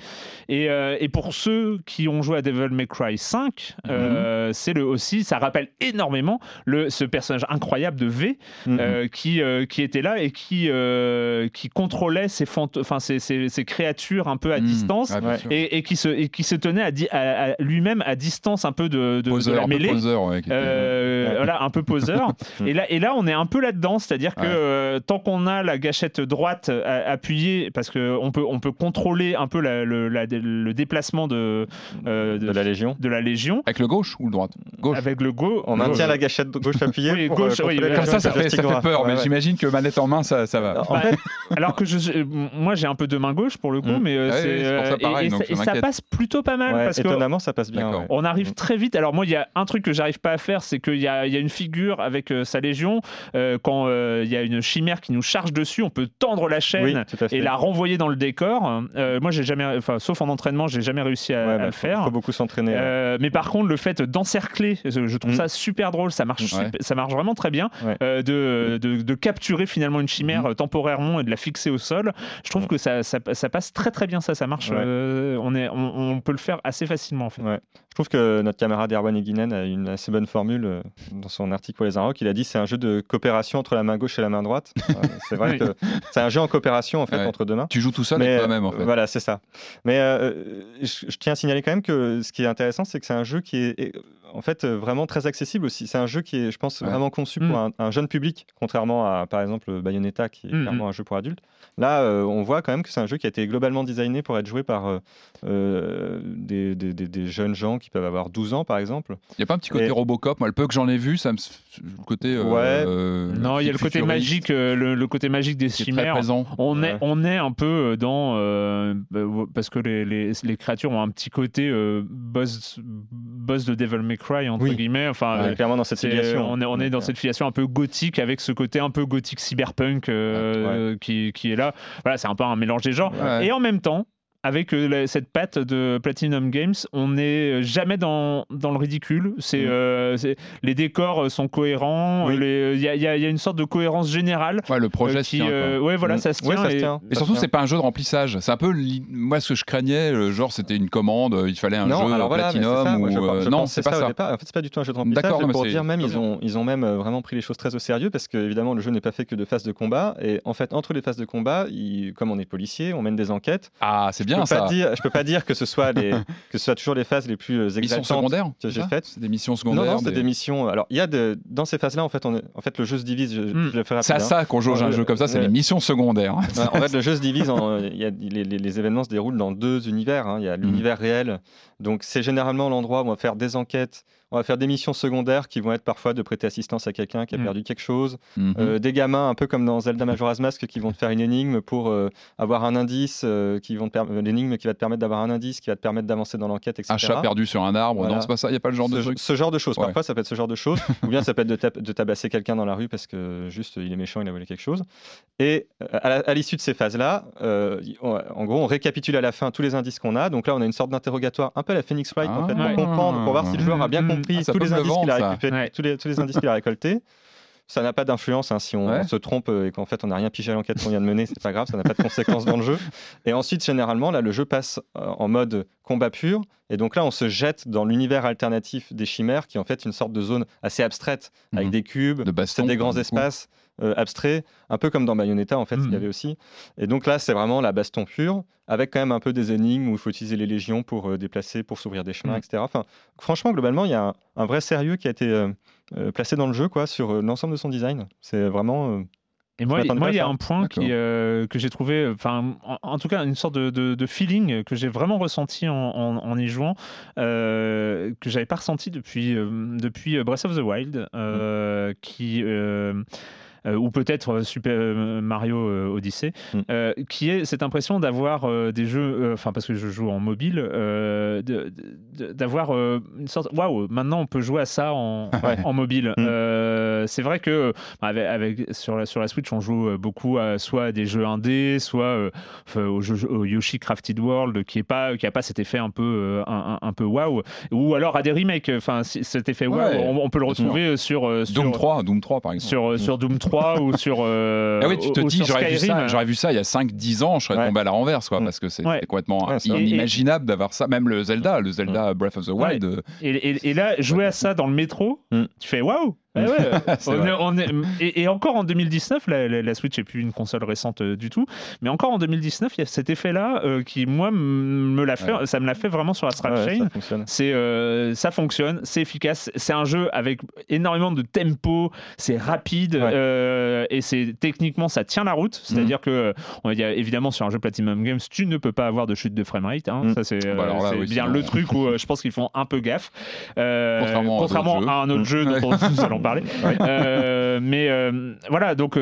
Et, euh, et, pour ceux qui ont joué à Devil May Cry 5, euh, mm-hmm. c'est le aussi, ça rappelle énormément le, ce personnage incroyable de V mm-hmm. qui, qui était là et qui, qui contrôlait ces, enfin, ces, ces, créatures un peu à mm. distance et, et, qui se, et qui se tenait à, lui-même à distance un peu de, de, la mêlée. voilà, un peu poseur. Et là, et là on est un peu là-dedans, c'est-à-dire que euh, tant qu'on a la gâchette droite euh, appuyée, parce qu'on peut, on peut contrôler un peu le, déplacement de, euh, de, la légion. de la Légion. Avec le gauche ou le droite? Gauche. Avec le gauche. On maintient la gâchette gauche appuyée. oui, gauche, comme ça, ça fait, peur, mais j'imagine que manette en main, ça, ça va. En fait, alors que je, moi, j'ai un peu de main gauche pour le coup, mais c'est, et, ça, passe plutôt pas mal. parce étonnamment, ça passe bien. On arrive très vite. Alors moi, il y a un truc que j'arrive pas à faire, c'est qu'il y a, y a une figure avec sa Légion quand euh, il y a une chimère qui nous charge dessus, on peut tendre la chaîne et la renvoyer dans le décor. Euh, moi, j'ai jamais, enfin, sauf en entraînement, j'ai jamais réussi à, le faire. Il faut beaucoup s'entraîner. mais par contre, le fait d'encercler, je trouve mm. ça super drôle. Ça marche, ça marche vraiment très bien de, de, capturer finalement une chimère mm. temporairement et de la fixer au sol. Je trouve que ça, ça, passe très très bien. Ça, ça marche. on, est, on, peut le faire assez facilement en fait. Je trouve que notre camarade Erwan Eguinen a une assez bonne formule dans son article pour les Inrocks. Il a dit c'est un jeu de coopération entre la main gauche et la main droite. c'est vrai que c'est un jeu en coopération en fait entre deux mains. Tu joues tout seul avec toi-même en fait. Voilà, c'est ça. Mais euh, je, tiens à signaler quand même que ce qui est intéressant, c'est que c'est un jeu qui est en fait vraiment très accessible aussi. C'est un jeu qui est, je pense, vraiment conçu pour mm. un, jeune public, contrairement à par exemple Bayonetta qui est mm, clairement mm. un jeu pour adultes. Là, euh, on voit quand même que c'est un jeu qui a été globalement designé pour être joué par euh, des, des, des, jeunes gens qui peuvent avoir 12 ans par exemple. Il n'y a pas un petit côté Robocop Moi, le peu que j'en ai vu, ça me... le côté. ouais. non, il y a le côté magique, euh, le, côté magique des chimères. On est, on est un peu dans euh, bah, parce que les, les, les, créatures ont un petit côté euh, boss, boss de Devil May Cry entre guillemets. Enfin, clairement dans cette filiation. On est, on est dans cette filiation un peu gothique avec ce côté un peu gothique cyberpunk qui, qui, est là. Voilà, c'est un peu un mélange des genres. Et en même temps, avec euh, cette patte de Platinum Games, on n'est jamais dans, dans le ridicule. C'est, mm. euh, les décors sont cohérents. Il y, y, a une sorte de cohérence générale. Ouais, le projet qui, euh, ouais, voilà, mm. ça se tient. et, surtout, c'est pas un jeu de remplissage. C'est un peu moi ce que je craignais. Genre, c'était une commande. Il fallait un jeu alors Platinum ou non, c'est pas ça. En fait, c'est pas du tout un jeu de remplissage. D'accord, pour dire même, ils ont ils ont même vraiment pris les choses très au sérieux parce que évidemment, le jeu n'est pas fait que de phases de combat. Et en fait, entre les phases de combat, comme on est policier, on mène des enquêtes. Ah, c'est bien ça. je peux pas dire que ce soit les, que ce soit toujours les phases les plus exaltantes secondaires que j'ai faites. C'est des missions secondaires. Non, non c'est des... missions. Alors, il y a de, dans ces phases-là, en fait, on en fait, le jeu se divise. Je, hmm. je le C'est à ça qu'on joue un jeu comme ça, c'est les missions secondaires. en fait, le jeu se divise. En, y a, les, les, événements se déroulent dans deux univers. Hein. Il y a l'univers hmm. réel. Donc, c'est généralement l'endroit où on va faire des enquêtes on va faire des missions secondaires qui vont être parfois de prêter assistance à quelqu'un qui a mm. perdu quelque chose. Mm-hmm. Euh, des gamins, un peu comme dans Zelda Majora's Mask, qui vont te faire une énigme pour euh, avoir un indice, euh, qui vont l'énigme qui va te permettre d'avoir un indice, qui va te permettre d'avancer dans l'enquête, etc. Un chat perdu sur un arbre, non, c'est pas ça, il n'y a pas le genre de truc. Ce genre de choses. Parfois, ça peut être ce genre de choses. ou bien ça peut être de, tabasser quelqu'un dans la rue parce que juste il est méchant, il a volé quelque chose. Et à l'issue de ces phases-là, en gros, on récapitule à la fin tous les indices qu'on a. Donc là, on a une sorte d'interrogatoire un peu à la Phoenix Wright, en fait, pour ah. comprendre, pour voir si le joueur a bien mm-hmm. Compris ah, tous les indices qu'il a récupéré, tous, les, tous les indices qu'il a récoltés. ça n'a pas d'influence. Hein, si on se trompe et qu'en fait on n'a rien pigé à l'enquête qu'on vient de mener, c'est pas grave, ça n'a pas de conséquences dans le jeu. Et ensuite, généralement, là, le jeu passe en mode combat pur. Et donc là, on se jette dans l'univers alternatif des chimères, qui est en fait une sorte de zone assez abstraite, avec mhm. des cubes, de des grands espaces. Euh, abstrait, un peu comme dans Bayonetta en fait, il y hmm. avait aussi. Et donc là, c'est vraiment la baston pure, avec quand même un peu des énigmes où il faut utiliser les légions pour euh, déplacer, pour s'ouvrir des chemins, hmm. etc. Enfin, franchement, globalement, il y a un, vrai sérieux qui a été euh, placé dans le jeu, quoi, sur l'ensemble de son design. C'est vraiment et moi, il y a un point qui, que j'ai trouvé, enfin, en, tout cas, une sorte de, feeling que j'ai vraiment ressenti en, y jouant, euh, que j'avais pas ressenti depuis, depuis Breath of the Wild, mmh. qui ou peut-être euh, Super euh, Mario Odyssey, mm. qui est cette impression d'avoir des jeux, enfin parce que je joue en mobile, d'avoir une sorte, waouh, maintenant on peut jouer à ça en, en mobile. Mm. c'est vrai que avec, sur, la, sur la Switch, on joue beaucoup à, soit à des jeux indés, soit au, au, Yoshi Crafted World, qui est pas, qui a pas cet effet un peu, un, peu waouh, ou alors à des remakes. Enfin, cet effet waouh, on, peut le retrouver sur, sur Doom 3, Doom 3 par exemple. Sur, sur Doom 3 ou sur. Euh, ah oui, tu te dis, j'aurais vu, ça, j'aurais vu ça il y a 5-10 ans, je serais tombé à la renverse, quoi, mm. parce que c'est complètement inimaginable d'avoir ça. Même le Zelda, le Zelda mm. Breath of the Wild. Euh, et, là, jouer à ça dans le métro, mm. tu fais waouh! et, encore en 2019, la, Switch n'est plus une console récente euh, du tout, mais encore en 2019, il y a cet effet-là qui, moi, me l'a fait, ça me l'a fait vraiment sur Astral Chain. C'est, ça fonctionne, c'est efficace, c'est un jeu avec énormément de tempo, c'est rapide. Euh, et c'est techniquement ça tient la route. C'est-à-dire mhm. que on va évidemment sur un jeu Platinum Games, tu ne peux pas avoir de chute de framerate. Hein. Mhm. Ça c'est bah, euh, bien le truc où euh, je pense qu'ils font un peu gaffe. contrairement, à, un autre jeu dont nous allons parler. mais voilà, donc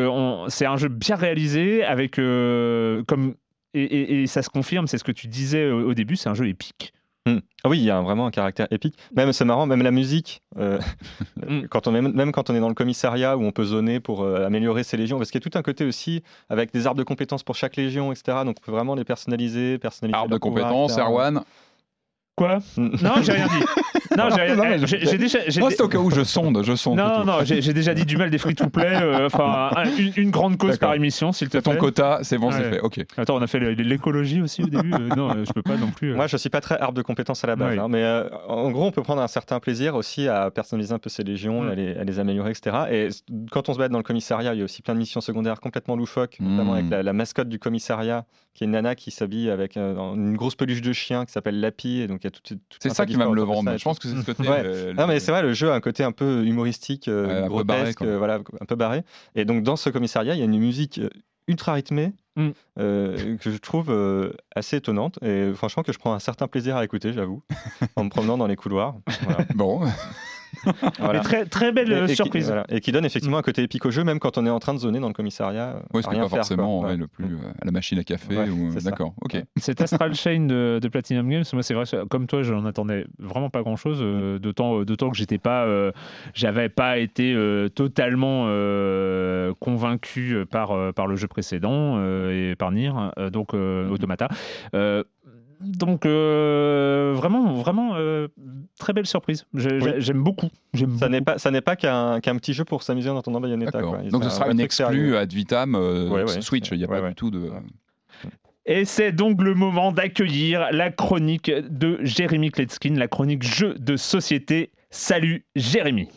c'est un jeu bien réalisé avec comme et, ça se confirme, c'est ce que tu disais au début, c'est un jeu épique. Hmm. Ah oui, il y a vraiment un caractère épique. Même c'est marrant, même la musique, euh, hmm. quand on est, même quand on est dans le commissariat où on peut zoner pour euh, améliorer ses légions, parce qu'il y a tout un côté aussi avec des arbres de compétences pour chaque légion, etc. Donc on peut vraiment les personnaliser, personnaliser. Arbre de compétences, Erwan. Quoi Non, j'ai rien dit. Non, j'ai rien. J'ai déjà. Moi, c'est au cas où je sonde, je sonde. Non, non, j'ai déjà dit du mal des free-to-play. Euh, enfin, une, grande cause par émission, s'il te plaît. ton quota, c'est bon, c'est fait. Ok. Attends, on a fait l'écologie aussi au début. Euh, non, je peux pas non plus. Euh. Moi, je suis pas très arbre de compétences à la base, hein, mais en gros, on peut prendre un certain plaisir aussi à personnaliser un peu ses légions, mm. à, les, améliorer, etc. Et quand on se bat dans le commissariat, il y a aussi plein de missions secondaires complètement loufoques, notamment avec mm. la, mascotte du commissariat, qui est une nana qui s'habille avec une grosse peluche de chien qui s'appelle Lapi, et donc il y a tout. C'est ça qui va me le vendre. Je pense que c'est ce côté. Non, mais c'est vrai, le jeu a un côté un peu humoristique, euh, grotesque, euh, voilà, un peu barré. Et donc, dans ce commissariat, il y a une musique euh, ultra rythmée mm. que je trouve assez étonnante et franchement que je prends un certain plaisir à écouter, j'avoue, en me promenant dans les couloirs. Bon. très, très belle surprise. Et qui donne effectivement un côté épique au jeu, même quand on est en train de zoner dans le commissariat. Oui, ce n'est pas forcément le plus mm. à la machine à café. D'accord, ok. Cet Astral Chain de, de, Platinum Games, moi c'est vrai, comme toi, je n'en attendais vraiment pas grand chose, euh, d'autant, d'autant que j'étais pas, euh, j'avais pas été euh, totalement convaincu par, par le jeu précédent et par Nier, donc mm. Automata donc euh, vraiment, vraiment euh, très belle surprise. J'aime beaucoup. Ça n'est pas, ça n'est pas qu'un petit jeu pour s'amuser en attendant Bayonetta. Donc ce sera une exclue ad vitam euh, Switch. Il n'y a pas du tout de. Et c'est donc le moment d'accueillir la chronique de Jérémy Kletskin, la chronique jeu de société. Salut Jérémy.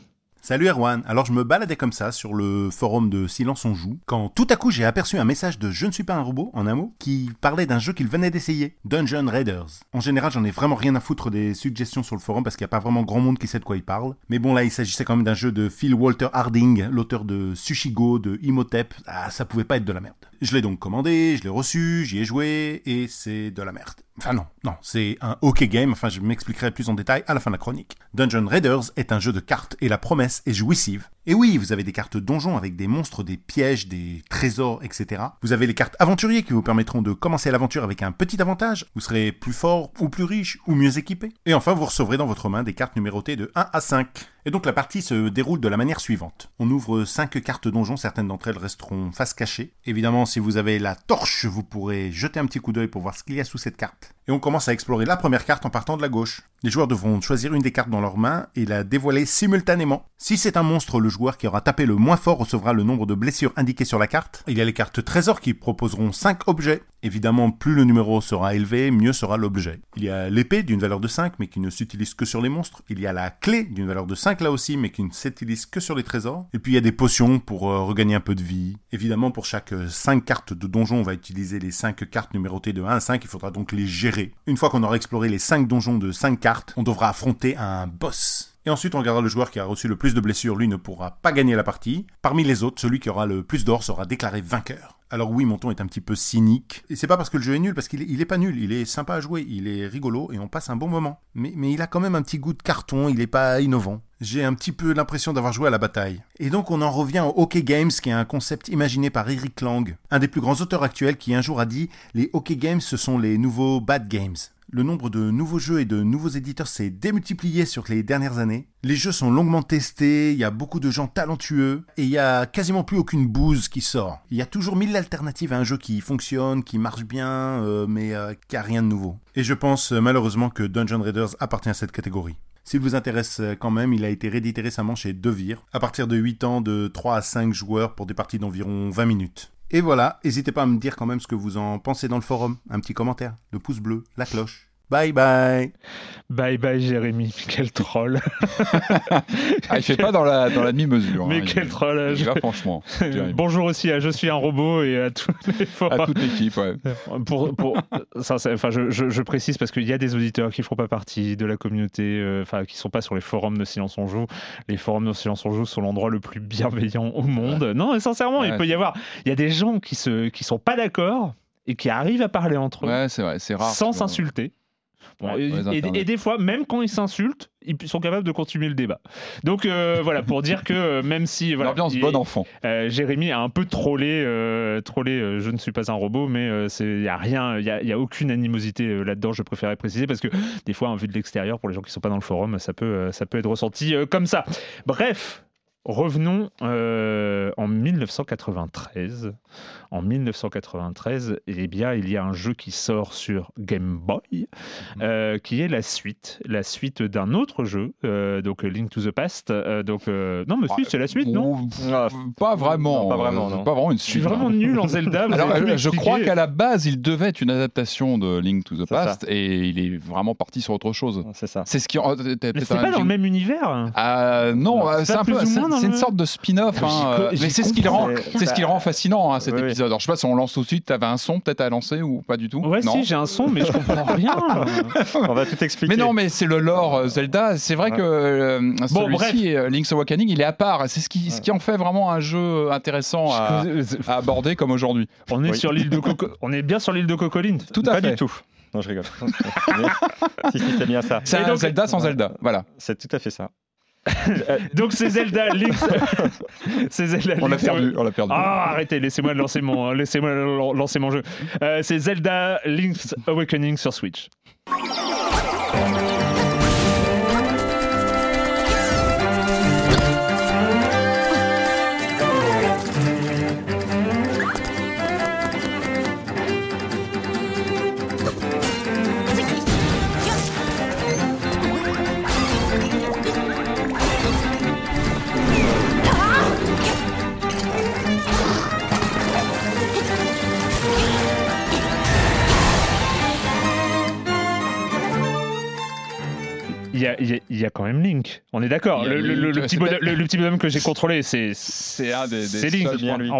Salut Erwan, alors je me baladais comme ça sur le forum de Silence on joue, quand tout à coup j'ai aperçu un message de Je ne suis pas un robot, en un mot, qui parlait d'un jeu qu'il venait d'essayer, Dungeon Raiders. En général j'en ai vraiment rien à foutre des suggestions sur le forum parce qu'il n'y a pas vraiment grand monde qui sait de quoi il parle. Mais bon là il s'agissait quand même d'un jeu de Phil Walter Harding, l'auteur de Sushigo, de Imhotep, ah ça pouvait pas être de la merde. Je l'ai donc commandé, je l'ai reçu, j'y ai joué, et c'est de la merde. Enfin non, non, c'est un OK game, enfin je m'expliquerai plus en détail à la fin de la chronique. Dungeon Raiders est un jeu de cartes et la promesse est jouissive. Et oui, vous avez des cartes donjons avec des monstres, des pièges, des trésors, etc. Vous avez les cartes aventuriers qui vous permettront de commencer l'aventure avec un petit avantage. Vous serez plus fort ou plus riche ou mieux équipé. Et enfin, vous recevrez dans votre main des cartes numérotées de 1 à 5. Et donc la partie se déroule de la manière suivante. On ouvre 5 cartes donjons, certaines d'entre elles resteront face cachée. Évidemment, si vous avez la torche, vous pourrez jeter un petit coup d'œil pour voir ce qu'il y a sous cette carte. Et on commence à explorer la première carte en partant de la gauche. Les joueurs devront choisir une des cartes dans leurs mains et la dévoiler simultanément. Si c'est un monstre, le joueur qui aura tapé le moins fort recevra le nombre de blessures indiquées sur la carte. Il y a les cartes trésors qui proposeront 5 objets. Évidemment, plus le numéro sera élevé, mieux sera l'objet. Il y a l'épée d'une valeur de 5 mais qui ne s'utilise que sur les monstres. Il y a la clé d'une valeur de 5 là aussi mais qui ne s'utilise que sur les trésors. Et puis il y a des potions pour euh, regagner un peu de vie. Évidemment, pour chaque 5 euh, cartes de donjon, on va utiliser les 5 cartes numérotées de 1 à 5. Il faudra donc les gérer. Une fois qu'on aura exploré les 5 donjons de 5 cartes, on devra affronter un boss. Et ensuite, on regardera le joueur qui a reçu le plus de blessures, lui ne pourra pas gagner la partie. Parmi les autres, celui qui aura le plus d'or sera déclaré vainqueur. Alors oui, mon ton est un petit peu cynique. Et c'est pas parce que le jeu est nul, parce qu'il est, pas nul, il est sympa à jouer, il est rigolo et on passe un bon moment. Mais, il a quand même un petit goût de carton, il est pas innovant. J'ai un petit peu l'impression d'avoir joué à la bataille. Et donc on en revient au Hockey Games, qui est un concept imaginé par Eric Lang, un des plus grands auteurs actuels qui un jour a dit Les Hockey Games, ce sont les nouveaux Bad Games le nombre de nouveaux jeux et de nouveaux éditeurs s'est démultiplié sur les dernières années. Les jeux sont longuement testés, il y a beaucoup de gens talentueux, et il y a quasiment plus aucune bouse qui sort. Il y a toujours mille alternatives à un jeu qui fonctionne, qui marche bien, euh, mais euh, qui a rien de nouveau. Et je pense euh, malheureusement que Dungeon Raiders appartient à cette catégorie. S'il vous intéresse quand même, il a été réédité récemment chez Devir, à partir de 8 ans de 3 à 5 joueurs pour des parties d'environ 20 minutes. Et voilà, n'hésitez pas à me dire quand même ce que vous en pensez dans le forum. Un petit commentaire, le pouce bleu, la cloche. Bye bye. Bye bye Jérémy, quel troll. ah, il fait pas dans la, dans la demi-mesure. Mais hein, quel troll. Il va franchement. Bonjour aussi à Je suis un robot et à tous les À toute l'équipe, ouais. Pour, pour, ça, enfin, je, je, précise parce qu'il y a des auditeurs qui ne font pas partie de la communauté, euh, enfin, qui sont pas sur les forums de Silence on Joue. Les forums de Silence on Joue sont l'endroit le plus bienveillant au monde. Non, sincèrement, il peut y avoir. Il y a des gens qui ne qui sont pas d'accord et qui arrivent à parler entre eux. Ouais, c'est vrai, c'est rare. Sans s'insulter et, des fois, même quand ils s'insultent, ils sont capables de continuer le débat. Donc euh, voilà, pour dire que euh, même si. Voilà, L'ambiance bon enfant. Euh, Jérémy a un peu trollé, trollé je ne suis pas un robot, mais il n'y a rien, il y a, aucune animosité là-dedans, je préférais préciser, parce que des fois, en vue de l'extérieur, pour les gens qui ne sont pas dans le forum, ça peut, ça peut être ressenti comme ça. Bref, Revenons en 1993 en 1993, eh bien, il y a un jeu qui sort sur Game Boy, mhm. euh, qui est la suite, la suite d'un autre jeu, euh, donc Link to the Past. Euh, donc non, mais c'est la suite, non? ah, Pas vraiment, pas vraiment, non. pas vraiment une suite. Je suis vraiment nul en Zelda. Alors, je crois qu'à la base, il devait être une adaptation de Link to the Past, et il est vraiment parti sur autre chose. C'est ça. C'est ce qui. C'est pas dans le même univers. Ah, non, c'est un peu, c'est une sorte de spin-off. Hein, mais c'est ce qui le rend, c'est ce qui le rend fascinant, hein, cet épisode. Alors, je sais pas si on lance tout de suite. T'avais un son peut-être à lancer ou pas du tout Ouais, si, j'ai un son, mais je comprends rien. on va tout expliquer. Mais non, mais c'est le lore euh, Zelda. C'est vrai que euh, bon, celui-ci, euh, Link's Awakening, il est à part. C'est ce qui, ce qui en fait vraiment un jeu intéressant à, aborder comme aujourd'hui. On est sur l'île de Coco... On est bien sur l'île de Cocoline. Tout à pas fait. du tout. Non, je rigole. si, si, c'est bien ça. C'est un Zelda sans Zelda. Voilà. C'est tout à fait ça. Donc c'est Zelda Link's. c'est Zelda on l'a perdu, on l'a perdu. Ah, arrêtez, laissez-moi lancer mon, laissez-moi lancer mon jeu. Euh, c'est Zelda Link's Awakening sur Switch. Il y, a quand même Link. On est d'accord. Le, petit bonhomme, que j'ai contrôlé, c'est c'est un des, Link.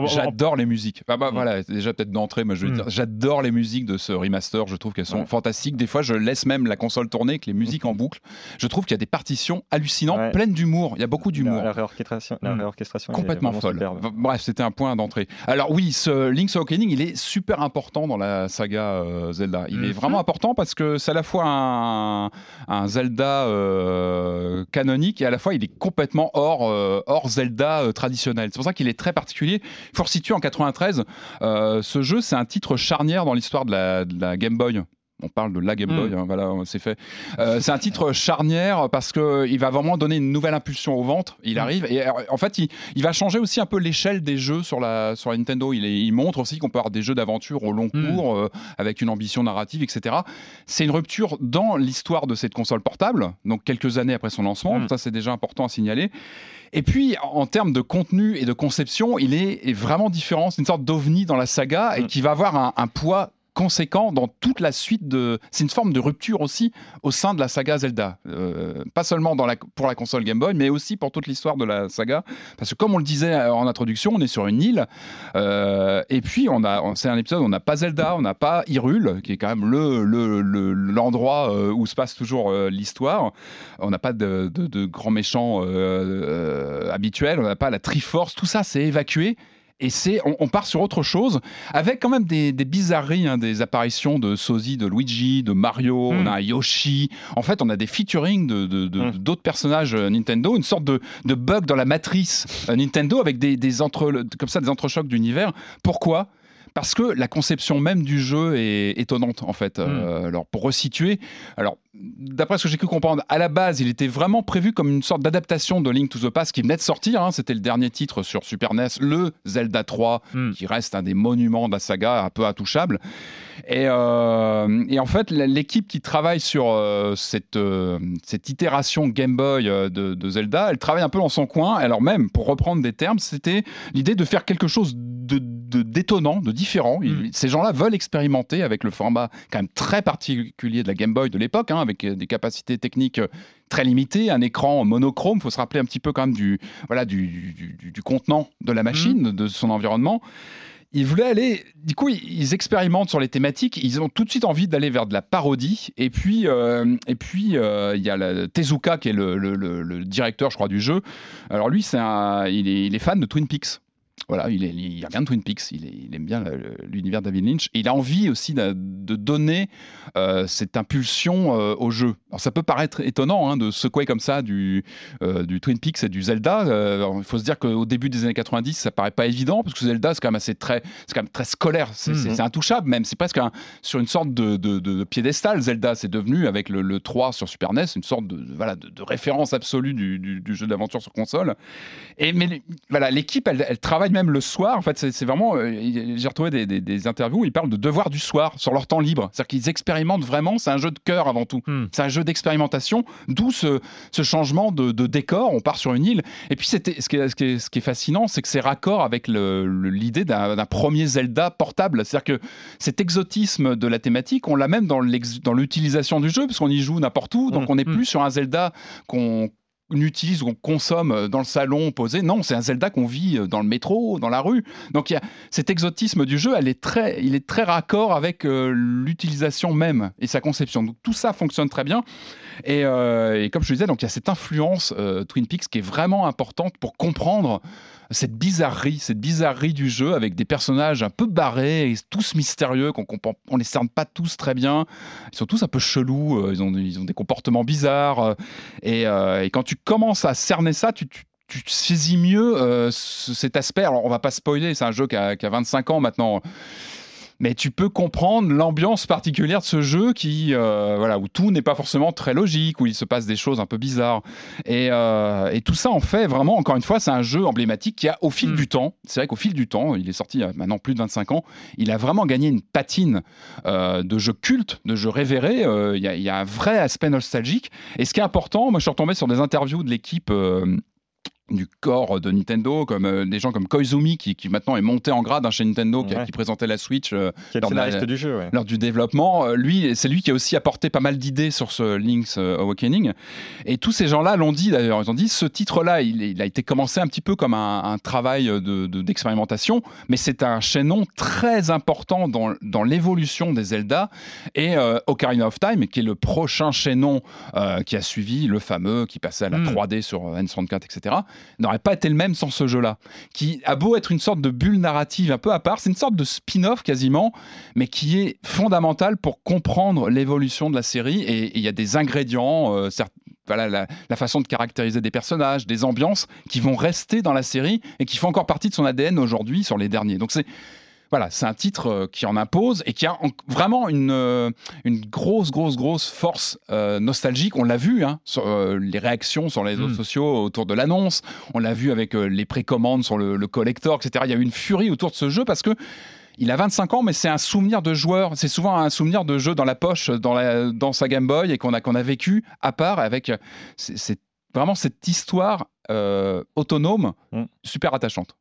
J'adore les musiques. bah, mm. voilà, déjà peut-être d'entrée, moi je veux mm. dire, j'adore les musiques de ce remaster. Je trouve qu'elles sont fantastiques. Des fois, je laisse même la console tourner avec les musiques en boucle. Je trouve qu'il y a des partitions hallucinantes, pleines d'humour. Il y a beaucoup d'humour. La, réorchestration, la mm. réorchestration complètement folle. Bref, c'était un point d'entrée. Alors oui, ce Link's Awakening, il est super important dans la saga euh, Zelda. Il est vraiment important parce que c'est à la fois un, un Zelda euh, canonique et à la fois il est complètement hors, euh, Zelda euh, traditionnel. C'est pour ça qu'il est très particulier. Il faut en 93, ce jeu c'est un titre charnière dans l'histoire de la, Game Boy. On parle de la Game Boy, hmm. hein, voilà, c'est fait. Euh, c'est un titre charnière parce qu'il va vraiment donner une nouvelle impulsion au ventre. Il hmm. arrive et en fait, il, va changer aussi un peu l'échelle des jeux sur la, sur la Nintendo. Il, il montre aussi qu'on peut avoir des jeux d'aventure au long hmm. cours avec une ambition narrative, etc. C'est une rupture dans l'histoire de cette console portable, donc quelques années après son lancement. Ça, c'est déjà important à signaler. Et puis, en termes de contenu et de conception, il est, vraiment différent. C'est une sorte d'ovni dans la saga et qui va avoir un, un poids conséquent dans toute la suite de. C'est une forme de rupture aussi au sein de la saga Zelda. Euh, pas seulement pour la console Game Boy, mais aussi pour toute l'histoire de la saga. Parce que, comme on le disait en introduction, on est sur une île. Euh, et puis, on a, c'est un épisode où on n'a pas Zelda, on n'a pas Hyrule, qui est quand même le, l'endroit le, euh, où se passe toujours l'histoire. On n'a pas de, grands méchants habituels, on n'a pas la Triforce, tout ça, c'est évacué et c'est on, part sur autre chose avec quand même des, bizarreries, hein, des apparitions de Sozi, de Luigi, de Mario, on hmm. a Yoshi. En fait, on a des featuring de, hmm. d'autres personnages euh, Nintendo, une sorte de, bug dans la matrice euh, Nintendo avec des, des entre, comme ça des entrechocs d'univers. Pourquoi? Parce que la conception même du jeu est étonnante en fait. Hmm. Euh, alors pour resituer, alors d'après ce que j'ai pu comprendre, à la base, il était vraiment prévu comme une sorte d'adaptation de Link to the Past qui venait de sortir. Hein. C'était le dernier titre sur Super NES, le Zelda 3, hmm. qui reste un des monuments de la saga, un peu intouchable. Et, euh, et en fait, l'équipe qui travaille sur euh, cette, cette itération Game Boy de, Zelda, elle travaille un peu dans son coin. Alors même, pour reprendre des termes, c'était l'idée de faire quelque chose de d'étonnant, de, différent. Mm. Ces gens-là veulent expérimenter avec le format quand même très particulier de la Game Boy de l'époque, hein, avec euh, des capacités techniques euh, très limitées, un écran monochrome. Il faut se rappeler un petit peu quand même du, voilà, du, du, contenant de la machine, mm. de son environnement ils voulaient aller. Du coup, ils expérimentent sur les thématiques. Ils ont tout de suite envie d'aller vers de la parodie. Et puis, euh, et puis, il y a la, Tezuka qui est le, le, directeur, je crois, du jeu. Alors lui, c'est il, est, il est fan de Twin Peaks. Voilà, il, est, il regarde Twin Peaks, il, aime bien l'univers David Lynch, et il a envie aussi de, donner euh, cette impulsion euh, au jeu. Alors ça peut paraître étonnant hein, de secouer comme ça du, euh, du Twin Peaks et du Zelda. il faut se dire qu'au début des années 90, ça paraît pas évident, parce que Zelda, c'est quand même assez très, c'est quand même très scolaire, c'est mhm. intouchable même, c'est presque sur une sorte de, de, piédestal. Zelda, c'est devenu, avec le, 3 sur Super NES, une sorte de, voilà, de, référence absolue du, du, jeu d'aventure sur console. Et, mais voilà, l'équipe, elle, elle travaille même le soir. En fait, c'est vraiment. Euh, j'ai retrouvé des, interviews où ils parlent de devoir du soir sur leur temps libre. C'est-à-dire qu'ils expérimentent vraiment. C'est un jeu de cœur avant tout. Hmm. C'est un jeu d'expérimentation. D'où ce, changement de, décor. On part sur une île. Et puis, c'était ce, qui est, ce, qui est, fascinant, c'est que c'est raccord avec l'idée d'un premier Zelda portable. C'est-à-dire que cet exotisme de la thématique, on l'a même dans l'utilisation du jeu, parce qu'on y joue n'importe où. Donc, hmm. on n'est hmm. plus sur un Zelda qu'on utilise ou qu'on consomme euh, dans le salon posé. Non, c'est un Zelda qu'on vit euh, dans le métro, dans la rue. Donc il y a cet exotisme du jeu, elle est très, il est très raccord avec euh, l'utilisation même et sa conception. Donc tout ça fonctionne très bien. Et, et comme je le disais, donc il y a cette influence Twin Peaks qui est vraiment importante pour comprendre cette bizarrerie, cette bizarrerie du jeu avec des personnages un peu barrés et tous mystérieux qu'on comprend, on les cerne pas tous très bien. Ils sont tous un peu chelous, euh, ils ont, des comportements bizarres. Euh, euh, et, quand tu commences à cerner ça, tu, tu saisis mieux cet aspect. Alors, on va pas spoiler, c'est un jeu qui a, qui a 25 ans maintenant mais tu peux comprendre l'ambiance particulière de ce jeu qui, euh, voilà, où tout n'est pas forcément très logique, où il se passe des choses un peu bizarres. Et, euh, et tout ça en fait vraiment, encore une fois, c'est un jeu emblématique qui a, au fil mm. du temps, c'est vrai qu'au fil du temps, il est sorti il y a maintenant plus de 25 ans, il a vraiment gagné une patine euh, de jeu culte, de jeu révéré. Il y, y, a un vrai aspect nostalgique. Et ce qui est important, moi je suis retombé sur des interviews de l'équipe du corps de Nintendo, comme euh, des gens comme Koizumi qui, qui, maintenant est monté en grade hein, chez Nintendo, qui, présentait la Switch euh, lors, du jeu, lors du développement. Euh, lui, c'est lui qui a aussi apporté pas mal d'idées sur ce Link's Awakening. Et tous ces gens-là l'ont dit d'ailleurs. Ils ont dit ce titre-là, il, a été commencé un petit peu comme un, travail d'expérimentation, de, mais c'est un chaînon très important dans, dans l'évolution des Zelda. Et Ocarina of Time, qui est le prochain chaînon qui a suivi le fameux qui passait à la 3D hmm. sur N64, etc n'aurait pas été le même sans ce jeu-là. Qui a beau être une sorte de bulle narrative un peu à part, c'est une sorte de spin-off quasiment, mais qui est fondamental pour comprendre l'évolution de la série. Et il y a des ingrédients, euh, voilà, la, façon de caractériser des personnages, des ambiances qui vont rester dans la série et qui font encore partie de son ADN aujourd'hui sur les derniers. Donc c'est voilà, c'est un titre qui en impose et qui a vraiment une, une grosse, grosse, grosse force nostalgique. On l'a vu hein, sur les réactions sur les réseaux hmm. sociaux autour de l'annonce. On l'a vu avec les précommandes sur le, le collector, etc. Il y a eu une furie autour de ce jeu parce que il a 25 ans, mais c'est un souvenir de joueur. C'est souvent un souvenir de jeu dans la poche, dans, la, dans sa Game Boy, et qu'on a, qu'on a vécu à part avec. C'est vraiment cette histoire euh, autonome, mm. super attachante.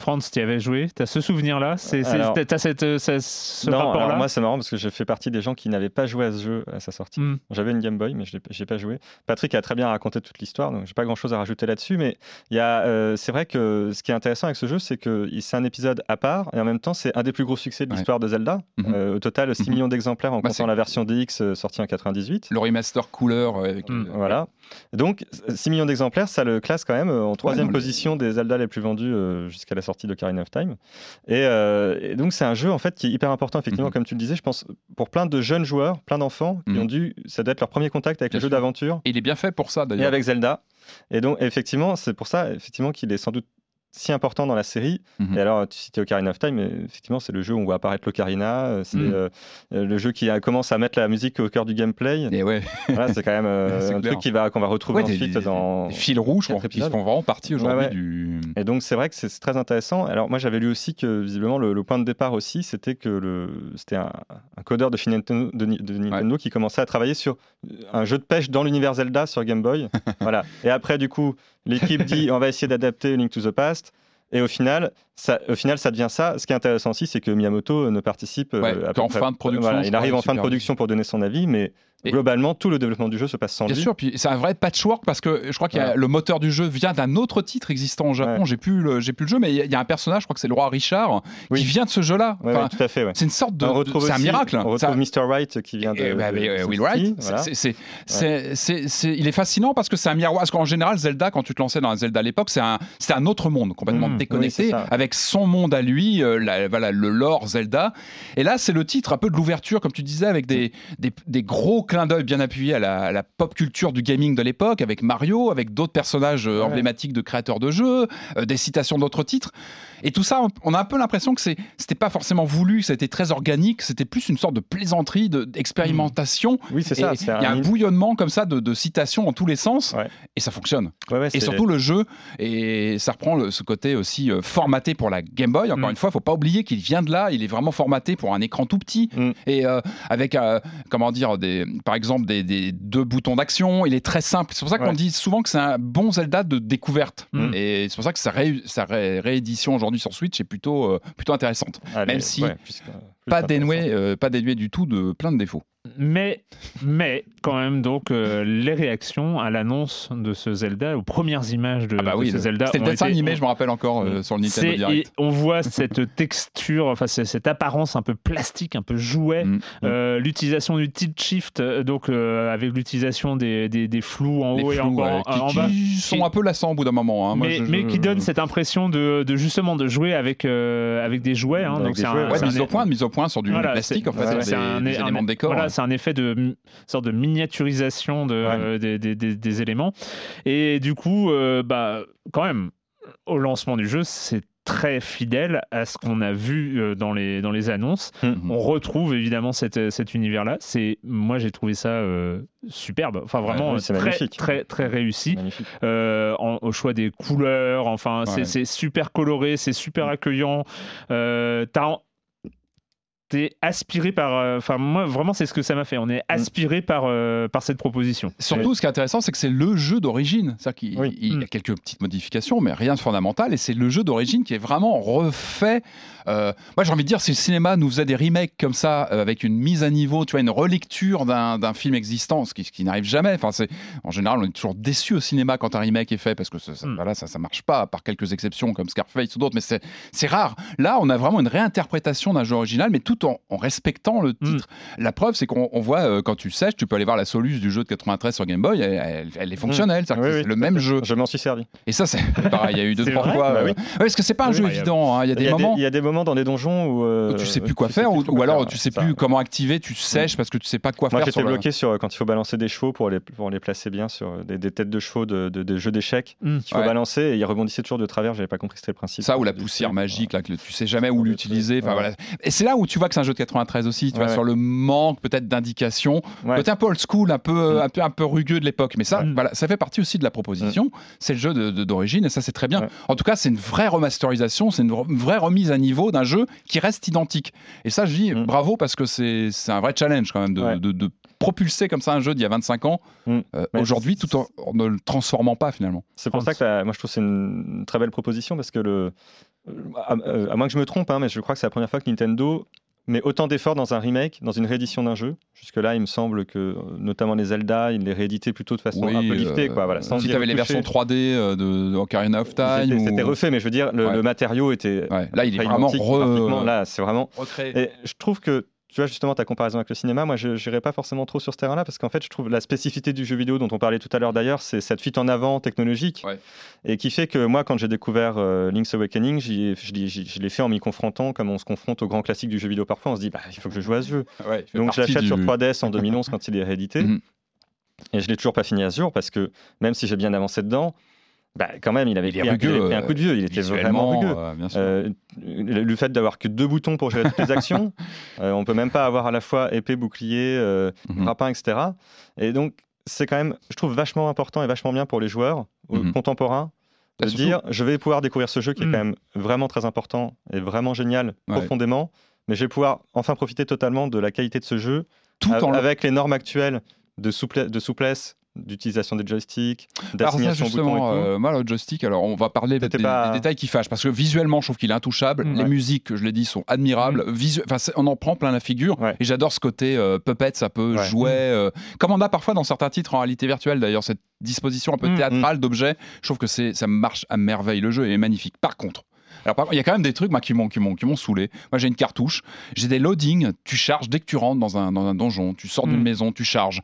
Franz, tu y avais joué Tu as ce souvenir-là Tu as cette, euh, ce, rapport-là Moi, c'est marrant parce que je fais partie des gens qui n'avaient pas joué à ce jeu à sa sortie. Hmm. J'avais une Game Boy, mais je n'ai pas joué. Patrick a très bien raconté toute l'histoire, donc j'ai pas grand-chose à rajouter là-dessus. Mais euh, c'est vrai que ce qui est intéressant avec ce jeu, c'est que c'est un épisode à part, et en même temps, c'est un des plus gros succès de l'histoire de Zelda. Mhm. Euh, au total, 6 mhm. millions d'exemplaires en bah, comptant la version DX sortie en 98. Le remaster couleur. Avec hmm. Voilà. Donc, 6 millions d'exemplaires, ça le classe quand même en troisième position des Zelda les plus vendus jusqu'à la sortie de Ocarina of Time. Euh, et, donc, c'est un jeu en fait qui est hyper important, effectivement, mhm. comme tu le disais, je pense, pour plein de jeunes joueurs, plein d'enfants qui mhm. ont dû, ça doit être leur premier contact avec les jeux d'aventure. Il est bien fait pour ça, d'ailleurs. Et avec Zelda. Et donc, effectivement, c'est pour ça, effectivement, qu'il est sans doute si important dans la série. Mhm. Et alors, tu citais Ocarina of Time, mais effectivement, c'est le jeu où on voit apparaître l'Ocarina. Euh, c'est mhm. euh, euh, le jeu qui commence à mettre la musique au cœur du gameplay. Et ouais. Voilà, c'est quand même un truc va, qu'on va retrouver ensuite dans. Des fils rouges qui font vraiment partie aujourd'hui du. Et donc, c'est vrai que c'est très intéressant. Alors, moi, j'avais lu aussi que visiblement, le, point de départ aussi, c'était que le, c'était un, codeur de Nintendo, de, Nintendo qui commençait à travailler sur un jeu de pêche dans l'univers Zelda sur Game Boy. voilà. Et après, du coup, l'équipe dit on va essayer d'adapter Link to the Past. Et au final, ça, au final, ça devient ça. Ce qui est intéressant aussi, c'est que Miyamoto ne participe euh, qu'en fin de production. il arrive en fin de production pour donner son avis, mais globalement, tout le développement du jeu se passe sans lui. Bien sûr, puis c'est un vrai patchwork parce que je crois que le moteur du jeu vient d'un autre titre existant au Japon. J'ai plus le, j'ai plus le jeu, mais il y, a un personnage, je crois que c'est le roi Richard, qui vient de ce jeu-là. tout à fait. C'est une sorte de, c'est un miracle. On retrouve Mr. Wright qui vient de. Bah, Will Wright. C'est, il est fascinant parce que c'est un miroir. Parce qu'en général, Zelda, quand tu te lançais dans un Zelda à l'époque, c'est un, c'est un autre monde complètement mmh. déconnecté avec son monde à lui, euh, voilà, le lore Zelda. Et là, c'est le titre un peu de l'ouverture, comme tu disais, avec des, des, des gros clins d'œil bien appuyés à la, pop culture du gaming de l'époque, avec Mario, avec d'autres personnages euh, emblématiques de créateurs de jeux, euh, des citations d'autres titres. Et tout ça, on a un peu l'impression que c'était pas forcément voulu, que ça a été très organique, c'était plus une sorte de plaisanterie, d'expérimentation. Mmh. oui, c'est ça. Il y a un, bouillonnement comme ça de, citations en tous les sens, et ça fonctionne. et surtout le jeu, et ça reprend ce côté aussi euh, formaté pour la Game Boy. Encore mmh. une fois, il faut pas oublier qu'il vient de là, il est vraiment formaté pour un écran tout petit, mmh. et avec, comment dire, des, par exemple, des, deux boutons d'action. Il est très simple. C'est pour ça qu'on dit souvent que c'est un bon Zelda de découverte. Mm. Et c'est pour ça que sa, réédition aujourd'hui sur Switch est plutôt, euh, plutôt intéressante. Même si pas, dénué, euh, pas dénué du tout de plein de défauts. Mais, mais quand même, donc, euh, les réactions à l'annonce de ce Zelda, aux premières images de, ah bah ce Zelda. C'était le dessin animé, je me rappelle encore, euh, sur le Nintendo Direct. Et on voit cette texture, enfin, cette apparence un peu plastique, un peu jouet. Mm, mm. Euh, l'utilisation du tilt shift, donc avec l'utilisation des, des, flous en haut et en, bas. Qui sont un peu lassants au bout d'un moment. Hein. mais, qui donne cette impression de, de, justement de jouer avec, avec des jouets. Hein. donc, c'est mise, au point, mise au point sur du plastique, en fait. C'est un élément de décor c'est un effet de sorte de miniaturisation de, des, éléments. Et du coup, euh, bah, quand même, au lancement du jeu, c'est très fidèle à ce qu'on a vu euh, dans les, dans les annonces. Mmh. On retrouve évidemment cet, cet univers-là. C'est, moi, j'ai trouvé ça euh, superbe. Enfin, vraiment très, très, très réussi. au choix des couleurs. Enfin, c'est super coloré, c'est super accueillant. T'as t'es aspiré par. Euh, enfin, moi, vraiment, c'est ce que ça m'a fait. On est mm. aspiré par, euh, par cette proposition. Surtout, ce qui est intéressant, c'est que c'est le jeu d'origine. C'est-à-dire qu'il y a mm. quelques petites modifications, mais rien de fondamental. Et c'est le jeu d'origine qui est vraiment refait. Euh, moi, j'ai envie de dire, si le cinéma nous faisait des remakes comme ça, avec une mise à niveau, tu vois, une relecture d'un film existant, ce qui, qui n'arrive jamais. Enfin, c'est en général, on est toujours déçu au cinéma quand un remake est fait parce que ça, ça, mm. voilà, ça, ça marche pas, par quelques exceptions comme Scarface ou d'autres, mais c'est rare. Là, on a vraiment une réinterprétation d'un jeu original, mais tout tout en, respectant le titre. La preuve, c'est qu'on voit quand tu sèches, tu peux aller voir la soluce du jeu de 93 sur Game Boy, elle, est fonctionnelle, c'est le même jeu. Je m'en suis servi. Et ça, c'est pareil, il y a eu deux trois fois. Bah oui. parce que c'est pas un jeu évident. Hein. Il y a des moments. Il y a des moments dans des donjons où, tu sais plus quoi faire, ou, alors tu sais plus comment activer, tu sèches parce que tu sais pas quoi faire. Moi, j'étais bloqué sur quand il faut balancer des chevaux pour les pour les placer bien sur des, têtes de chevaux de, jeux d'échecs qu'il faut balancer et ils rebondissaient toujours de travers. J'avais pas compris que c'était le principe. Ça ou la poussière magique là que tu sais jamais où l'utiliser. voilà. Et c'est là où tu vois que c'est un jeu de 93 aussi. Tu vois sur le manque peut-être d'indication, peut-être un peu old school, un peu mm. un peu un peu rugueux de l'époque. Mais ça, voilà, ça fait partie aussi de la proposition. Mm. C'est le jeu d'origine et ça c'est très bien. En tout cas, c'est une vraie remasterisation, c'est une vraie remise à niveau d'un jeu qui reste identique. Et ça, je dis mm. bravo parce que c'est un vrai challenge quand même de, de, propulser comme ça un jeu d'il y a 25 ans euh, aujourd'hui tout en, ne le transformant pas finalement. C'est pour ça que moi je trouve c'est une très belle proposition parce que le à, à, moins que je me trompe, hein, mais je crois que c'est la première fois que Nintendo met autant d'efforts dans un remake, dans une réédition d'un jeu. Jusque-là, il me semble que, euh, notamment les Zelda, ils les rééditaient plutôt de façon un peu liftée. quoi, voilà, si tu avais les versions 3D euh, de, Ocarina of Time. C'était refait, mais je veux dire, le, matériau était. Là, il est vraiment re... Là, c'est vraiment. Recréé. Et je trouve que tu vois justement ta comparaison avec le cinéma, moi je n'irai pas forcément trop sur ce terrain-là parce qu'en fait je trouve la spécificité du jeu vidéo dont on parlait tout à l'heure d'ailleurs, c'est cette fuite en avant technologique et qui fait que moi quand j'ai découvert euh, Link's Awakening, je l'ai fait en m'y confrontant comme on se confronte au grand classique du jeu vidéo parfois, on se dit bah, il faut que je joue à ce jeu. Donc je l'achète sur 3DS en 2011 quand il est réédité mhm. et je l'ai toujours pas fini à ce jour parce que même si j'ai bien avancé dedans, bah, quand même, il avait pris, un, coup de vieux. Il était vraiment rugueux. Euh, le fait d'avoir que deux boutons pour gérer toutes les actions, euh, on peut même pas avoir à la fois épée, bouclier, euh, mm etc. Et donc, c'est quand même, je trouve, vachement important et vachement bien pour les joueurs mhm. contemporains de se dire, je vais pouvoir découvrir ce jeu qui est mhm. quand même vraiment très important et vraiment génial profondément, mais je vais pouvoir enfin profiter totalement de la qualité de ce jeu, tout avec les normes actuelles de, de souplesse d'utilisation des joysticks, d'assignation justement, euh, moi le joystick, alors on va parler des, détails qui fâchent parce que visuellement je trouve qu'il est intouchable. Mm, les musiques, je l'ai dit, sont admirables. Mm. enfin, on en prend plein la figure et j'adore ce côté euh, puppet, ça peut jouer euh, comme on a parfois dans certains titres en réalité virtuelle. D'ailleurs, cette disposition un peu mm, théâtrale d'objets, je trouve que c'est ça marche à merveille. Le jeu est magnifique. Par contre, alors, il y a quand même des trucs moi, qui m'ont qui m'ont saoulé. Moi, j'ai une cartouche, j'ai des loadings. Tu charges dès que tu rentres dans un, dans un donjon, tu sors d'une maison, tu charges.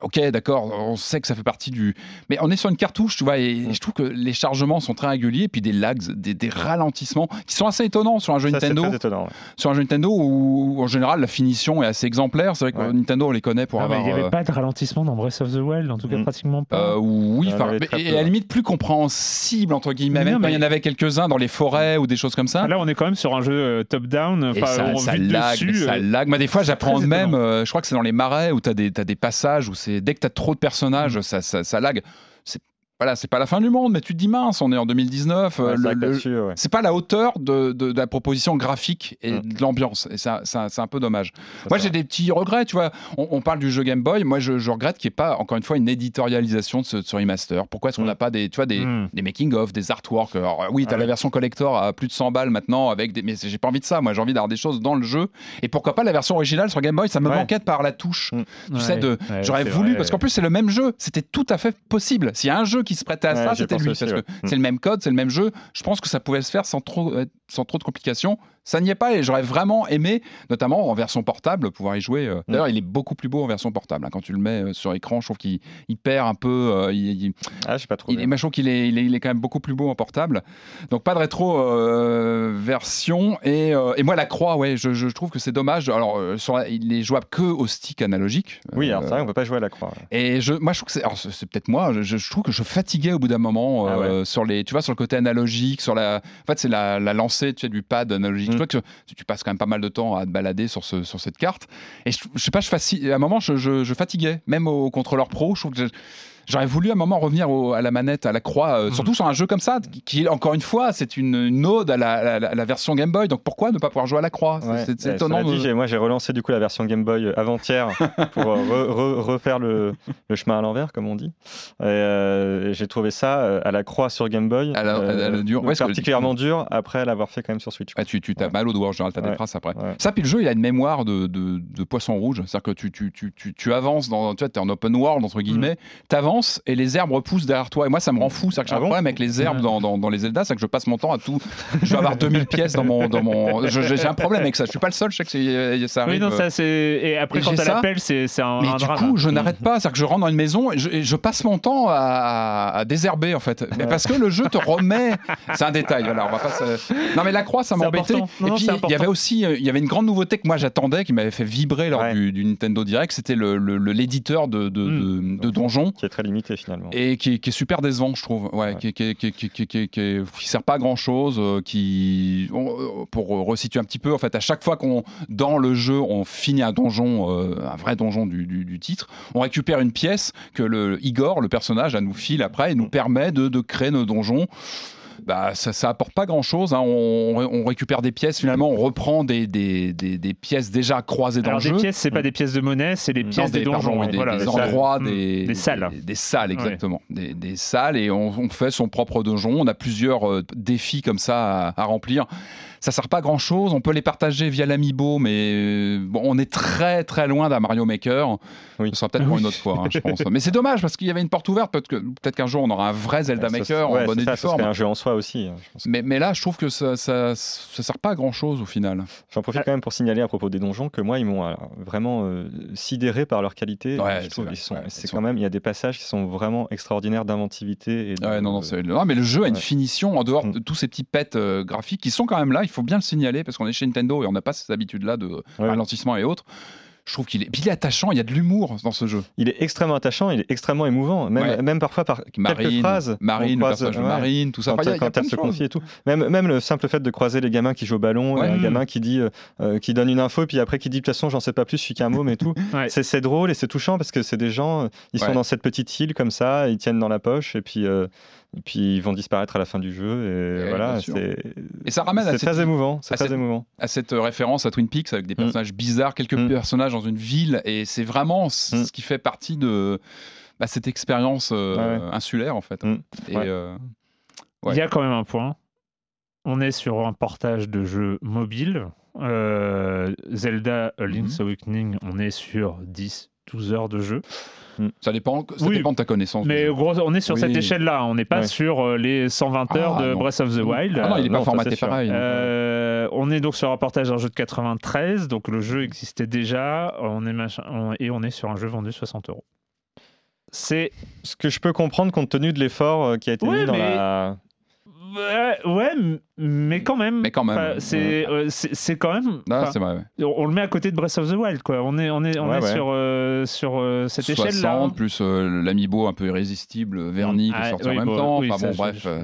Ok, d'accord, on sait que ça fait partie du. Mais on est sur une cartouche, tu vois, et mm. je trouve que les chargements sont très réguliers, et puis des lags, des, ralentissements qui sont assez étonnants sur un jeu Nintendo. Sur un jeu Nintendo où, en général, la finition est assez exemplaire. C'est vrai que Nintendo, on les connaît pour avoir. il n'y avait euh, pas de ralentissement dans Breath of the Wild, en tout cas, mm. pratiquement pas. Euh, oui, et à la limite plus compréhensible, entre guillemets, même il y en avait quelques-uns dans les forêts ou des choses comme ça. Là, on est quand même sur un jeu euh, top-down. Ça, ça, lag, dessus, ça lag. des fois, j'apprends même, je crois que c'est dans les marais où tu as, as, des passages où c'est dès que tu as trop de personnages, mm. ça, ça, ça lag voilà, c'est pas la fin du monde, mais tu te dis mince, on est en 2019. Euh, c'est pas la hauteur de, de, la proposition graphique et mm. de l'ambiance. Et ça, c'est un peu dommage. Moi, j'ai des petits regrets, tu vois. On, parle du jeu Game Boy. Moi, je, regrette qu'il n'y ait pas, encore une fois, une éditorialisation de ce, remaster. Pourquoi est-ce qu'on n'a mm. pas des, tu vois, des, mm. des making-of, des artworks? Alors, oui, tu as la version collector à plus de 100 balles maintenant, avec des... mais j'ai pas envie de ça. Moi, j'ai envie d'avoir des choses dans le jeu. Et pourquoi pas la version originale sur Game Boy? Ça me manquait par la touche. Tu sais, de... j'aurais voulu, parce qu'en plus, c'est le même jeu. C'était tout à fait possible. S'il y a un jeu qui se prêtait à ça, c'était lui. Parce que c'est le même code, c'est le même jeu. Je pense que ça pouvait se faire sans trop, euh, sans trop de complications. Ça n'y est pas et j'aurais vraiment aimé, notamment en version portable, pouvoir y jouer. Euh. D'ailleurs, il est beaucoup plus beau en version portable. Hein. Quand tu le mets euh, sur écran, je trouve qu'il perd un peu. il, ah, je sais pas trop. Il, je trouve qu'il est, il est, quand même beaucoup plus beau en portable. Donc pas de rétro version. Et, et, moi, la croix, ouais, je, je trouve que c'est dommage. Alors, sur il est jouable que au stick analogique. Oui, alors ça, on peut pas jouer à la croix. Et je, moi, je trouve que c'est, c'est peut-être moi. Je, je, trouve que je fatiguais au bout d'un moment ah sur les, tu vois, sur le côté analogique, sur la, en fait, c'est la, la lancée, tu sais, du pad analogique. Mm. Tu vois que tu passes quand même pas mal de temps à te balader sur, ce, sur cette carte. Et je, sais pas, à un moment, je, je, fatiguais, même au contrôleur pro. J'aurais voulu à un moment revenir à la manette, à la croix, euh, surtout sur un jeu comme ça, qui, encore une fois, c'est une, ode à la, version Game Boy. Donc pourquoi ne pas pouvoir jouer à la croix? C'est étonnant. moi, j'ai relancé du coup la version Game Boy avant-hier pour euh, refaire le, chemin à l'envers, comme on dit. Et, j'ai trouvé ça euh, à la croix sur Game Boy dur. particulièrement dur après l'avoir fait quand même sur Switch. Ah, tu tu as mal au doigt en général, tu as des traces après. Ça, puis le jeu, il a une mémoire de, de, poisson rouge. C'est-à-dire que tu, tu, tu, tu, avances, dans, tu vois, es en open world, entre guillemets, mm. tu avances et les herbes repoussent derrière toi. Et moi, ça me rend fou. C'est que j'ai Ah un bon problème avec les herbes dans, dans, dans les Zelda, c'est que je passe mon temps à tout. Je vais avoir 2000 pièces dans mon. Dans mon... J'ai un problème avec ça. Je suis pas le seul, je sais que c'est- ça arrive. Oui, non, ça c'est. Et après, Et quand ça. l'appel, c'est c'est un, mais un du drame. coup, je n'arrête pas. C'est-à-dire que je rentre dans une maison et je, et je passe mon temps à, à désherber, en fait. Mais parce que le jeu te remet. C'est un détail, voilà. On va pas se- Non, mais la croix, ça m'embêtait. Non, Et puis, il y avait aussi euh, il y avait une grande nouveauté que moi j'attendais, qui m'avait fait vibrer lors Ouais. du, du Nintendo Direct. C'était le- le- le- l'éditeur de, de, Hmm. de- de donjons. Qui est très limité finalement. Et qui, est- qui est super décevant, je trouve. Ouais, Ouais. Qui, qui, qui, qui, qui, qui, qui- qui sert pas à grand chose. qui, on- euh, pour resituer un petit peu, en fait, à chaque fois qu'on dans le jeu on finit un donjon, euh, un vrai donjon du, du- du titre, on récupère une pièce que le Igor, le personnage, à nous file après et nous permet de, de créer nos donjons. Bah, ça, ça apporte pas grand chose. On, on récupère des pièces, finalement, on reprend des, des, des, des pièces déjà croisées dans Alors, le des jeu. pièces, c'est pas des pièces de monnaie, c'est Non, pièces des, pardon, donjons. oui, hein. des, Voilà, des endroits, Mm. des, Des salles. Des, des salles, exactement. Des, des salles, et on, on fait son propre donjon. On a plusieurs euh, défis comme ça à, à remplir. Ça sert pas à grand chose. On peut les partager via l'amiibo, mais euh, bon, on est très très loin d'un Mario Maker. Oui. Ce sera peut-être pour une autre fois, hein, je pense. Mais c'est dommage parce qu'il y avait une porte ouverte. Peut-être que- peut-être qu'un jour on aura un vrai Zelda Maker ouais, en bonne et due forme. un jeu en soi aussi. hein, je pense. Mais, mais là, je trouve que ça, ça, ça sert pas à grand chose au final. J'en profite quand même pour signaler à propos des donjons que moi, ils m'ont alors, vraiment euh, sidéré par leur qualité. Ouais, Je c'est trouve vrai. ils sont- Ouais, c'est ils quand sont- même, il y a des passages qui sont vraiment extraordinaires d'inventivité. Et de- non, non, c'est- non, mais le jeu a une finition en dehors Mm. de tous ces petits pets euh, graphiques qui sont quand même là. Il faut bien le signaler parce qu'on est chez Nintendo et on n'a pas ces habitudes-là de Ouais. ralentissement et autres. Je trouve qu'il est, puis il est attachant. Il y a de l'humour dans ce jeu. Il est extrêmement attachant, il est extrêmement émouvant, même, Ouais. même parfois par quelques Marine, phrases. Marine, le croise- ouais. Marine, tout ça. Quand, Enfin, elle se confie et tout. Même, même le simple fait de croiser les gamins qui jouent au ballon, Ouais. et un Mm. gamin qui dit, euh, euh, qui donne une info, puis après qui dit de toute façon j'en sais pas plus, je suis qu'un môme et tout. C'est drôle et c'est touchant parce que c'est des gens, euh, ils sont dans cette petite île comme ça, ils tiennent dans la poche et puis, euh, et puis ils vont disparaître à la fin du jeu et Ouais, voilà, Et ça ramène à c'est cette, très émouvant, c'est à très cette- émouvant. à cette référence à Twin Peaks avec des personnages bizarres, quelques Mm. personnages dans une ville. Et c'est vraiment ce Mm. ce qui fait partie de bah, cette expérience euh, Ouais. insulaire, en fait. Mm. Et, Ouais. euh, Ouais. Il y a quand même un point. On est sur un portage de jeu mobile. Euh, Zelda A Link's Awakening, on est sur 10, 12 heures de jeu. Ça dépend, ça Oui. dépend de ta connaissance. Mais gros, on est sur Oui. cette échelle-là. On n'est pas Ouais. sur euh, les 120 heures Ah, de non. Breath of the Wild. Ah non, il n'est non, pas formaté pareil. Euh, on est donc sur un portage d'un jeu de 93, donc le jeu existait déjà, on est machin, on- et on est sur un jeu vendu 60 euros. C'est Ce que je peux comprendre compte tenu de l'effort euh, qui a été Ouais, mis dans mais- la. ouais, ouais, mais quand même. Mais quand même. C'est euh, c'est c'est quand même. C'est vrai. ouais. on le met à côté de Breath of the Wild, quoi. On est on est on Ouais, est ouais. sur euh, sur euh, cette 60 échelle-là. plus euh, l'amiibo un peu irrésistible, verni, qui est Ah, sorti oui, en même bon, temps. oui, enfin bon, je- bref. je- euh,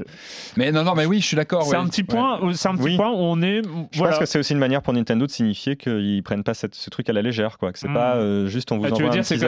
Mais non, non, mais oui, je suis d'accord. C'est ouais. un petit point, euh, c'est un petit Oui. point où on est. Je voilà. pense que c'est aussi une manière pour Nintendo de signifier qu'ils prennent pas cette- ce truc à la légère, quoi. Que c'est Mm. pas euh, juste on vous Ah, envoie tu veux dire, c'est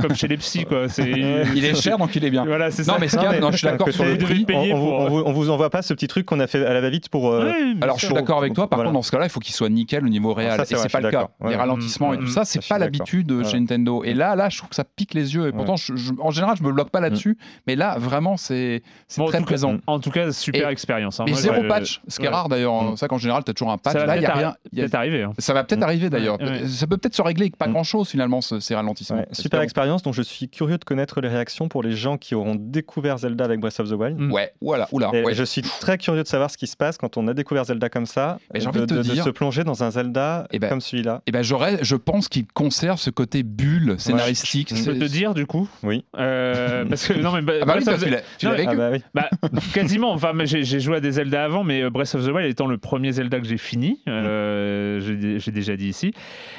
comme, chez les psys, quoi. C'est Il est cher, donc il est bien. Voilà, c'est Non, ça. mais ce qu'il y a- mais- non, je suis d'accord que sur vous le prix. euh, on vous envoie pas ce petit truc qu'on a fait à la va-vite pour. euh, Alors je suis d'accord avec toi, par Voilà. contre dans ce cas-là il faut qu'il soit nickel au niveau réel Ça, c'est et c'est pas le cas. Ouais. Les ralentissements et tout mm, ça c'est pas l'habitude Ouais. chez Nintendo. Et là là je trouve que ça pique les yeux et pourtant je- je- en général je me bloque pas là-dessus mais là vraiment c'est c'est Bon, en très tout cas- présent. En tout cas, super Et- expérience. hein. Mais Moi, zéro patch, ce qui est rare d'ailleurs. Mm. Ça qu'en général t'as toujours un patch. Ça va Là il y a peut-être rien. peut-être arriver. hein. Ça va peut-être arriver d'ailleurs. Ça peut peut-être se régler avec pas grand-chose finalement ce- ces ralentissements. Super expérience, donc je suis curieux de connaître les réactions pour les gens qui auront découvert Zelda avec Breath of the Wild. Mm. Ouais, voilà, oula. Je suis très curieux de savoir ce qui se passe quand on a découvert Zelda comme ça, Mais j'ai envie de te dire- se plonger dans un Zelda Eh ben, comme celui-là. Eh ben j'aurais, je pense qu'il conserve ce côté bulle scénaristique. Je C'est- peux te dire, du coup Oui. Euh, Parce que, non, mais. Ah bah oui, parce the- que tu Non. Ah bah oui. Bah, quasiment. Enfin, j'ai joué à des Zelda avant, mais euh, Breath of the Wild étant le premier Zelda que j'ai fini, euh, j'ai j'ai déjà dit ici,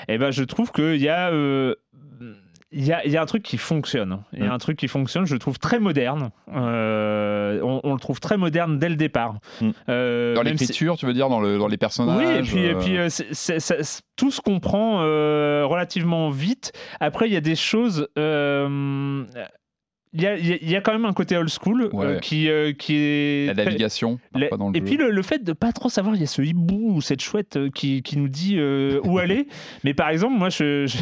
et ben je trouve qu'il y a. euh, il y, a, il y a un truc qui fonctionne. Il y a Mm. un truc qui fonctionne, je le trouve très moderne. Euh, on, on le trouve très moderne dès le départ. Mm. Euh, Dans même si- l'écriture, tu veux dire, dans, le, dans les personnages. Oui, et puis, et euh, puis euh, c'est- c'est- ça- c'est- tout se comprend relativement vite. Après, il y a des choses. Il y, a, y quand même un côté old school euh, qui, euh, qui est. la navigation, La- parfois dans le et jeu. puis le, le fait de pas trop savoir, il y a ce hibou ou cette chouette euh, qui, qui nous dit euh, où aller. Mais par exemple, moi, je, je,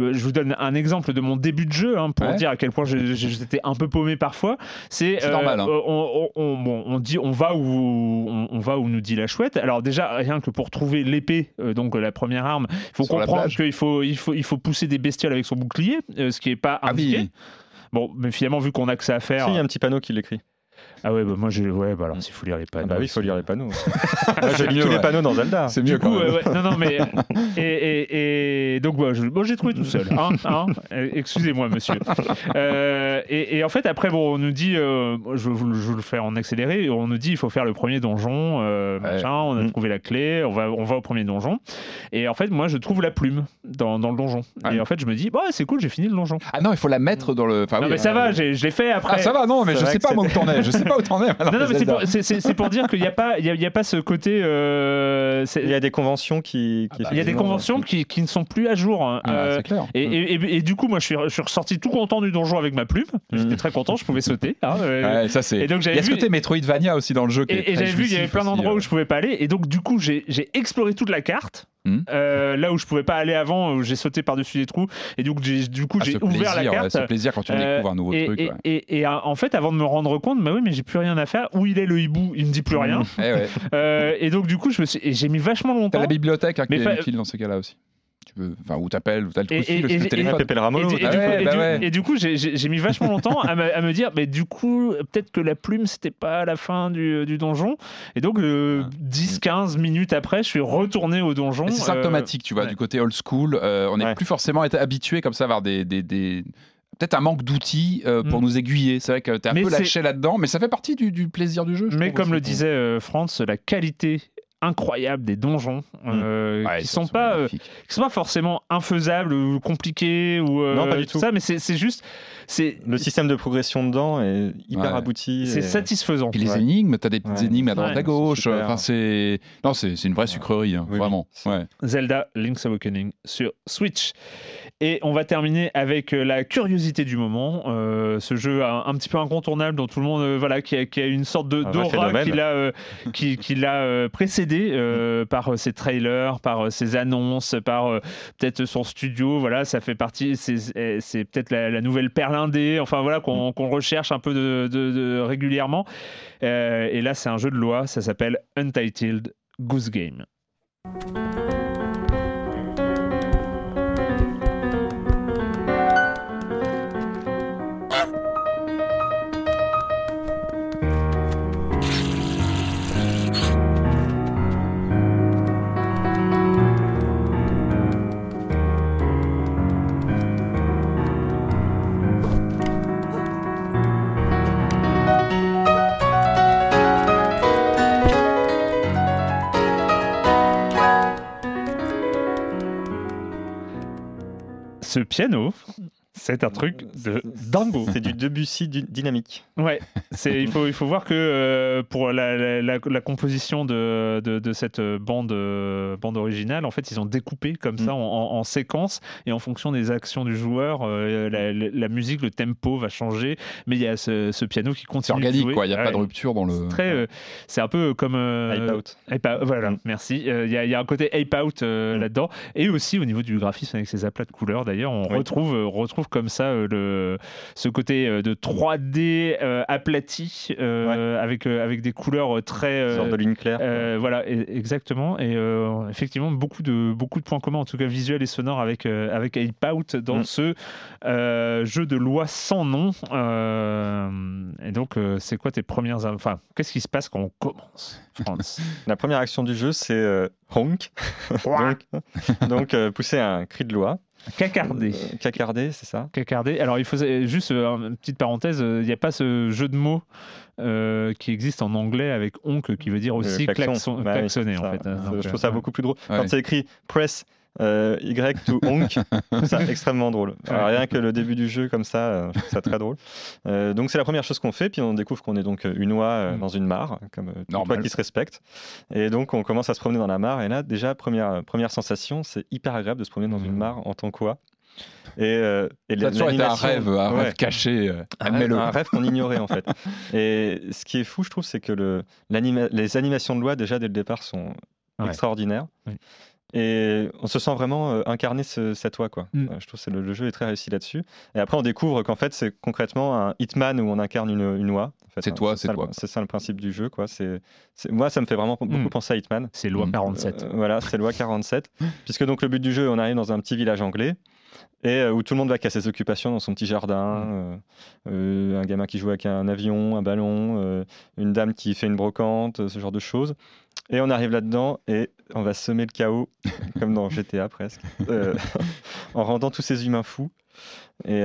je vous donne un exemple de mon début de jeu hein, pour Ouais. dire à quel point j'étais un peu paumé parfois. C'est normal, hein. on, on- on- bon, on dit on va où on, va où nous dit la chouette. Alors déjà rien que pour trouver l'épée, donc la première arme, il faut comprendre qu'il faut il faut il faut pousser des bestioles avec son bouclier, ce qui est pas Ah indiqué. oui, Bon, mais finalement, vu qu'on a que ça à faire. il y a un petit panneau qui l'écrit. Ah ouais, bah moi j'ai. Ouais, bah alors s'il faut lire les panneaux. Ah bah oui, il faut lire les panneaux. moi j'ai lu tous les panneaux dans Zelda. C'est mieux quand même. Ouais, non, non, mais. Et, et, et donc, je... bon, j'ai trouvé tout seul. Hein, hein Excusez-moi, monsieur. Euh, et, et, en fait, après, bon, on nous dit. Euh, je, vous, je, vous, le fais en accéléré. On nous dit il faut faire le premier donjon. Euh, machin, on a mm. trouvé la clé. On va, on va au premier donjon. Et en fait, moi, je trouve la plume dans, dans le donjon. Et en fait, je me dis, bah, c'est cool, j'ai fini le donjon. Ah non, il faut la mettre dans le. Enfin, non, mais ça va, je l'ai fait après. Ah, ça va, non, mais je sais pas moi où t'en es. Je sais pas où t'en es. Non, non, mais c'est pour, pour, dire qu'il n'y a, pas, il y a, pas ce côté. Euh, il y a des conventions qui. qui ah bah, il y a des conventions qui, qui, ne sont plus à jour. Hein. Ah, euh, clair. Et, et, et, du coup, moi, je suis, je suis ressorti tout content du donjon avec ma plume. J'étais mm. très content, je pouvais sauter. Hein, euh. ouais, ça, c'est. Et donc, il y a ce côté Metroidvania aussi dans le jeu. et j'avais vu, il y avait plein d'endroits où je pouvais pas aller. Et donc, du coup, j'ai exploré toute la carte. Hmm. Euh, là où je pouvais pas aller avant, j'ai sauté par-dessus les trous et donc j'ai, du coup ah, j'ai ouvert la carte. c'est plaisir quand tu euh, découvres un nouveau et, truc. Et, et, et, en fait, avant de me rendre compte, bah oui, mais j'ai plus rien à faire. Où il est le hibou Il me dit plus rien. Eh ouais. euh, et donc du coup, je me suis, j'ai mis vachement longtemps. T'as la bibliothèque hein, qui est utile dans ce cas-là aussi tu peux, enfin, ou t'appelles, ou t'as le, coup et, le, téléphone. Et, du coup, j'ai mis vachement longtemps à, me, à, me, dire, mais du coup, peut-être que la plume, c'était pas la fin du, du donjon. Et donc, euh, 10-15 minutes après, je suis retourné au donjon. C'est symptomatique, tu vois, du côté old school. Euh, on n'est plus forcément habitué comme ça à avoir des, des, des peut-être un manque d'outils euh, pour mm. nous aiguiller. C'est vrai que tu es un peu lâché là-dedans, mais ça fait partie du, du plaisir du jeu. mais comme le disait euh, Franz, la qualité incroyable des donjons mmh. euh, qui sont pas euh, qui sont pas forcément infaisables ou compliqués ou euh, non, pas du tout ça mais c'est juste c'est le système de progression dedans est hyper abouti c'est satisfaisant. Puis les énigmes t'as des petites énigmes à droite à gauche enfin c'est non c'est une vraie sucrerie hein, vraiment. Zelda Link's Awakening sur Switch et on va terminer avec la curiosité du moment ce jeu un, petit peu incontournable dont tout le monde voilà qui a, qui a une sorte de d'aura qui l'a qui, qui l'a précédé euh, par euh, ses trailers, par euh, ses annonces, par peut-être son studio. Voilà, ça fait partie. C'est peut-être la, nouvelle perle indé. Enfin voilà qu'on recherche un peu de, régulièrement. et là, c'est un jeu de loi. Ça s'appelle Untitled Goose Game. Ce piano, c'est un truc de dingo. C'est du Debussy dynamique. Ouais, c'est, il, faut, il faut voir que euh, pour la, la, composition de, de, cette bande, euh, bande originale, en fait, ils ont découpé comme ça mm. en, en, séquence et en fonction des actions du joueur, euh, la, musique, le tempo va changer, mais il y a ce, piano qui continue. C'est organique, quoi. Il n'y a pas de rupture dans le. C'est, très, c'est un peu comme. Ape Out. voilà, mm. merci. Il y, a, y, a un côté Ape Out mm. là-dedans. Et aussi au niveau du graphisme avec ses aplats de couleurs, d'ailleurs, on retrouve, retrouve comme ça euh, le, ce côté euh, de 3D euh, aplati avec, avec des couleurs très. sorte de ligne claire. voilà, exactement. Et effectivement, beaucoup de, beaucoup de points communs, en tout cas visuels et sonores, avec, avec Ape Out dans mm. ce jeu de loi sans nom. et donc, c'est quoi tes premières. Enfin, qu'est-ce qui se passe quand on commence, France La première action du jeu, c'est honk. donc, donc pousser un cri de loi. Cacardé. Euh, cacardé, c'est ça Cacardé. Alors, il faut juste euh, une petite parenthèse, il n'y a pas ce jeu de mots euh, qui existe en anglais avec onk qui veut dire aussi klaxon, bah klaxonner en fait. je trouve ça beaucoup plus drôle. Quand c'est écrit press euh, y to Honk, c'est extrêmement drôle. rien que le début du jeu comme ça, euh, c'est très drôle. Euh, donc c'est la première chose qu'on fait, puis on découvre qu'on est donc une oie mm. dans une mare, comme une oie qui se respecte. Et donc on commence à se promener dans la mare, et là déjà première première sensation, c'est hyper agréable de se promener dans une mm. mare en tant qu'oie. Et, euh, et ça a toujours été un rêve, un rêve caché. un, rêve, qu'on ignorait en fait. Et ce qui est fou, je trouve, c'est que le, les animations de loi déjà dès le départ sont extraordinaires. Et on se sent vraiment euh, incarner cette oie, quoi. Mm. je trouve que le, jeu est très réussi là-dessus. Et après, on découvre qu'en fait, c'est concrètement un Hitman où on incarne une, une oie. c'est toi, c'est toi. C'est ça le principe du jeu, quoi. C'est, moi, ça me fait vraiment beaucoup mm. penser à Hitman. C'est loi 47. Euh, voilà, c'est loi 47. puisque donc le but du jeu, on arrive dans un petit village anglais. et où tout le monde va à ses occupations dans son petit jardin. Mm. un gamin qui joue avec un avion, un ballon, une dame qui fait une brocante, ce genre de choses. Et on arrive là-dedans et on va semer le chaos, comme dans GTA presque, en rendant tous ces humains fous. Et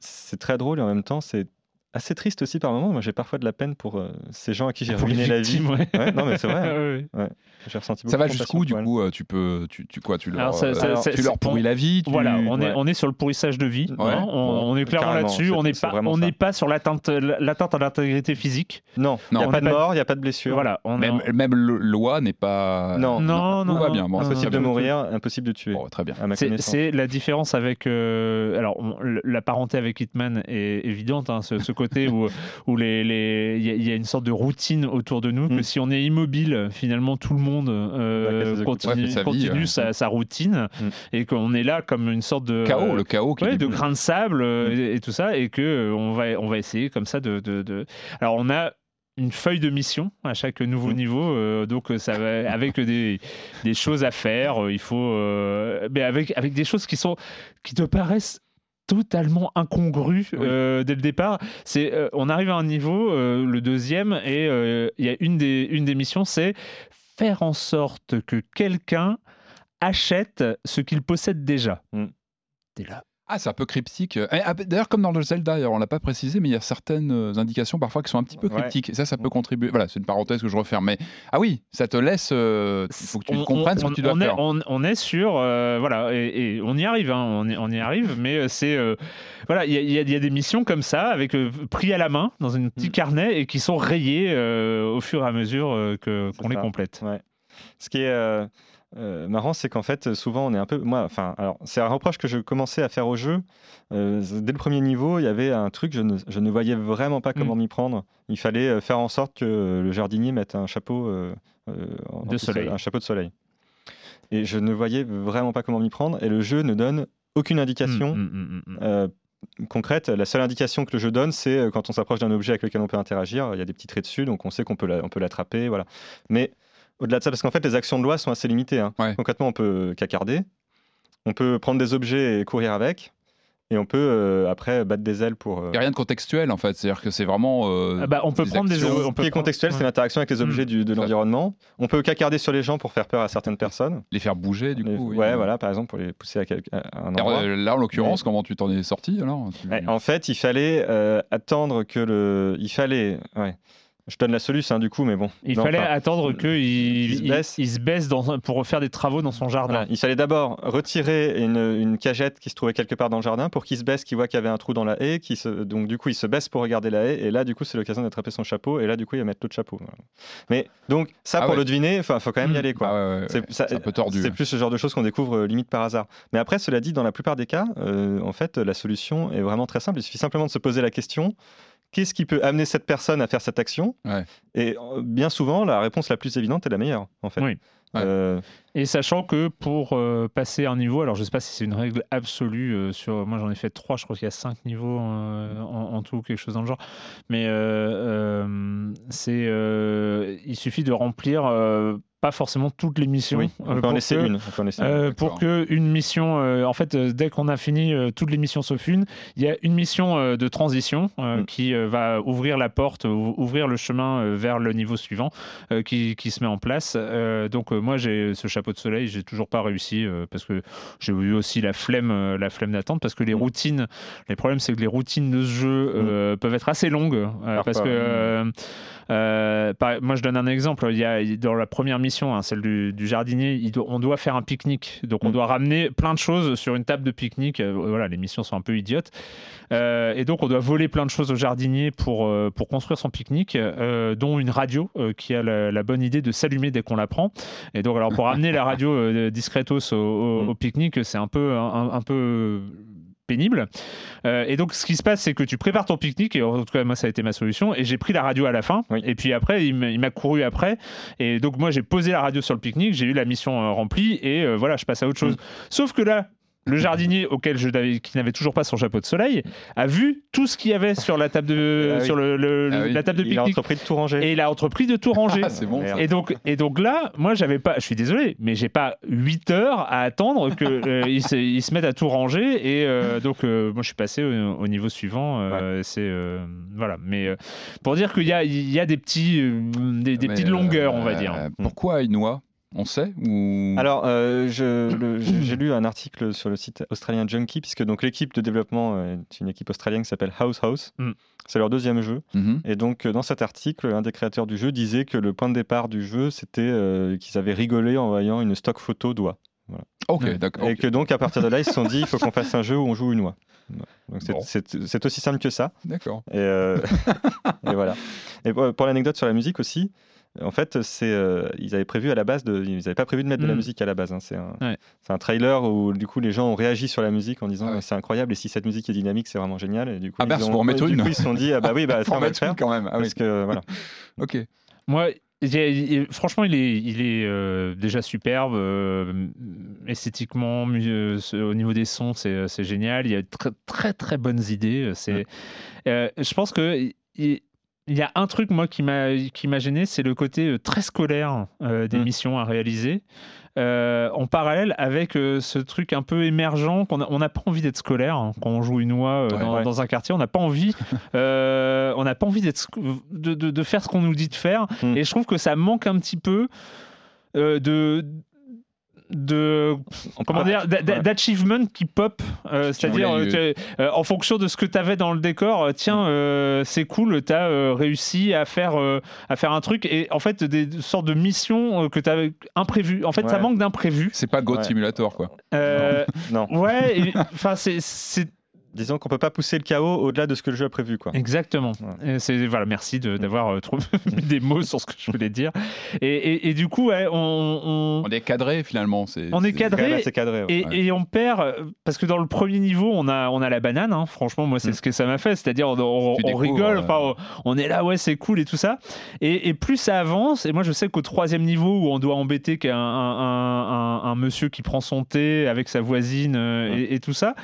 c'est très drôle et en même temps, c'est assez triste aussi par moments. Moi, j'ai parfois de la peine pour euh, ces gens à qui j'ai ruiné la vie. Ouais. non, mais c'est vrai. ouais. J'ai ressenti ça va jusqu'où du coup euh, Tu peux, tu, tu quoi Tu leur, ça, euh, tu leur pourris la vie Voilà, on est, on est sur le pourrissage de vie. Hein. on, est clairement là-dessus. On n'est pas, on n'est pas sur l'atteinte, l'atteinte à l'intégrité physique. Non, il n'y a pas de mort, il n'y a pas de blessure. Voilà, même, même loi n'est pas. Non, non, non. Tout va bien. impossible de mourir, impossible de tuer. Très bien. C'est la différence avec. Alors, la parenté avec Hitman est évidente. Hein, ce côté où où les, les, il y, a une sorte de routine autour de nous, que mm. si on est immobile, finalement tout le monde euh, continue, sa, routine mm. et qu'on est là comme une sorte de chaos, le chaos, de grain de sable euh, mm. et, tout ça, et que euh, on va, on va essayer comme ça de, de... Alors on a une feuille de mission à chaque nouveau niveau. donc ça va avec des, des, choses à faire. il faut, mais avec avec des choses qui sont qui te paraissent totalement incongru euh, dès le départ. C'est, euh, on arrive à un niveau, euh, le deuxième, et il y a une des, une des missions, c'est faire en sorte que quelqu'un achète ce qu'il possède déjà. Mm. T'es là. Ah, c'est un peu cryptique. Eh, ah, d'ailleurs, comme dans le Zelda, on l'a pas précisé, mais il y a certaines euh, indications parfois qui sont un petit peu cryptiques. Et ça, ça peut contribuer. Voilà, c'est une parenthèse que je referme. Mais ah oui, ça te laisse. Il euh, faut que tu comprennes ce que tu dois faire. on, est sur. Euh, voilà, et, on y arrive. Hein, on, y, on, y, arrive, mais c'est. voilà, il y, a des missions comme ça, avec pris à la main dans un petit mm. carnet et qui sont rayées au fur et à mesure qu'on les complète. Ouais. Ce qui est euh, marrant, c'est qu'en fait, souvent, on est un peu. Moi, enfin, alors, c'est un reproche que je commençais à faire au jeu. Euh, dès le premier niveau, il y avait un truc, je ne, je ne voyais vraiment pas comment mm. m'y prendre. Il fallait euh, faire en sorte que le jardinier mette un chapeau de soleil. un chapeau de soleil. Et je ne voyais vraiment pas comment m'y prendre. Et le jeu ne donne aucune indication. Mm, mm, concrète. La seule indication que le jeu donne, c'est quand on s'approche d'un objet avec lequel on peut interagir. Il y a des petits traits dessus, donc on sait qu'on peut l'attraper. Voilà. Mais au-delà de ça, parce qu'en fait, les actions de loi sont assez limitées. Hein. Concrètement, on peut cacarder, on peut prendre des objets et courir avec. Et on peut euh, après battre des ailes pour. Il n'y a rien de contextuel en fait, c'est-à-dire que c'est vraiment. Euh, ah bah, on peut prendre des. On peut Ce qui est contextuel, c'est l'interaction avec les objets du, de l'environnement. On peut cacarder sur les gens pour faire peur à certaines personnes. Les faire bouger du coup. Ouais, voilà, par exemple pour les pousser à, un endroit. Là, en l'occurrence, comment tu t'en es sorti alors En fait, il fallait euh, attendre que le. Il fallait. Ouais. Je donne la solution, hein, du coup, mais bon. Il fallait attendre qu'il il, il, se baisse dans, pour faire des travaux dans son jardin. Il fallait d'abord retirer une, une, cagette qui se trouvait quelque part dans le jardin pour qu'il se baisse, qu'il voit qu'il y avait un trou dans la haie. Qui se, donc, du coup, il se baisse pour regarder la haie. Et là, du coup, c'est l'occasion d'attraper son chapeau. Et là, du coup, il va mettre l'autre chapeau. Mais donc, ça, ah pour le deviner, il faut quand même y aller. quoi. Ah c'est un peu tordu. C'est plus ce genre de choses qu'on découvre euh, limite par hasard. Mais après, cela dit, dans la plupart des cas, euh, en fait, la solution est vraiment très simple. Il suffit simplement de se poser la question qu'est-ce qui peut amener cette personne à faire cette action? Et euh, bien souvent, la réponse la plus évidente est la meilleure, en fait. Oui. Euh, et sachant que pour euh, passer un niveau, alors je ne sais pas si c'est une règle absolue sur. Moi j'en ai fait trois, je crois qu'il y a cinq niveaux en, tout, quelque chose dans le genre. Mais c'est, il suffit de remplir pas forcément toutes les missions. Oui, on peut en laisser une. pour que une mission, euh, en fait, euh, dès qu'on a fini euh, toutes les missions sauf une, il y a une mission de transition mm. qui va ouvrir la porte, ouvrir le chemin vers le niveau suivant qui, qui, se met en place. donc moi, j'ai ce chapeau de soleil, j'ai toujours pas réussi parce que j'ai eu aussi la flemme, la flemme d'attendre parce que les mm. routines, les problèmes, c'est que les routines de ce jeu mm. peuvent être assez longues parce que moi, je donne un exemple. Il y a dans la première mission Hein, celle du, jardinier, on doit faire un pique-nique. Donc on mm. doit ramener plein de choses sur une table de pique-nique. Euh, voilà, les missions sont un peu idiotes. Euh, et donc on doit voler plein de choses au jardinier pour, euh, pour construire son pique-nique, dont une radio qui a la, bonne idée de s'allumer dès qu'on la prend. Et donc alors pour ramener la radio discretos au, mm. pique-nique, c'est un peu, un peu pénible. Euh, et donc, ce qui se passe, c'est que tu prépares ton pique-nique, et en tout cas, moi, ça a été ma solution, et j'ai pris la radio à la fin, et puis après, il m'a couru après, et donc, moi, j'ai posé la radio sur le pique-nique, j'ai eu la mission euh, remplie, et euh, voilà, je passe à autre chose. Mm. Sauf que là, le jardinier auquel je qui n'avait toujours pas son chapeau de soleil a vu tout ce qu'il y avait sur la table de ah sur le, ah la table de pique-nique. Il a entrepris de tout ranger. Et il a entrepris de tout ranger. Ah, c'est bon. Et donc et donc là, moi j'avais pas, je suis désolé, mais j'ai pas 8 heures à attendre que euh, ils, se, mettent à tout ranger et euh, donc euh, moi je suis passé au, niveau suivant. C'est voilà, mais pour dire qu'il y a il y a des petits des, petites longueurs, on va dire. Pourquoi noie on sait ou... Alors, euh, j'ai lu un article sur le site australien Junkie, puisque donc l'équipe de développement est une équipe australienne qui s'appelle House House. Mm. C'est leur deuxième jeu. Mm-hmm. Et donc, dans cet article, un des créateurs du jeu disait que le point de départ du jeu, c'était euh, qu'ils avaient rigolé en voyant une stock photo d'oie. Ok, d'accord. Et que donc, à partir de là, ils se sont dit, il faut qu'on fasse un jeu où on joue une oie. c'est aussi simple que ça. D'accord. Et, euh, et, voilà. Et pour l'anecdote sur la musique aussi, en fait, c'est, euh, ils avaient prévu à la base de, ils n'avaient pas prévu de mettre de la mm. musique à la base. Hein. C'est, un, un, trailer où du coup les gens ont réagi sur la musique en disant ah c'est incroyable et si cette musique est dynamique c'est vraiment génial et du coup, ah ils, ont, du une. coup ils se sont dit ah bah oui bah ça va le faire quand même ah parce que voilà. ok. Moi franchement, il est, il est euh, déjà superbe. Euh, esthétiquement, au niveau des sons, c'est, génial. Il y a très, très, très bonnes idées. C'est, je pense que il y a un truc, moi, qui m'a, gêné, c'est le côté euh, très scolaire euh, des mm. missions à réaliser. Euh, en parallèle avec ce truc un peu émergent qu'on n'a pas envie d'être scolaire hein, quand on joue une oie dans, un quartier on n'a pas envie on n'a pas envie d'être de, de, faire ce qu'on nous dit de faire mm. et je trouve que ça manque un petit peu de de comment dire d'achievement qui pop euh, c'est-à-dire euh, en fonction de ce que tu avais dans le décor euh, tiens c'est cool tu as réussi à faire à faire un truc et en fait des sortes de missions que tu avais imprévues. En fait ça manque d'imprévu c'est pas God Simulator quoi. Non. ouais enfin c'est disons qu'on peut pas pousser le chaos au-delà de ce que le jeu a prévu. Quoi. Exactement. C'est voilà, merci d'avoir euh, trouvé des mots sur ce que je voulais dire. Et, et, du coup, on, on, est cadré finalement. on est cadré, cadré et, on perd euh, parce que dans le premier niveau, on a on a la banane. Hein. Franchement, moi, c'est mm. ce que ça m'a fait. C'est-à-dire, on, rigole, enfin, on est là, ouais, c'est cool et tout ça. Et, plus ça avance, et moi, je sais qu'au troisième niveau où on doit embêter qu'un un, un, monsieur qui prend son thé avec sa voisine euh, et, tout ça,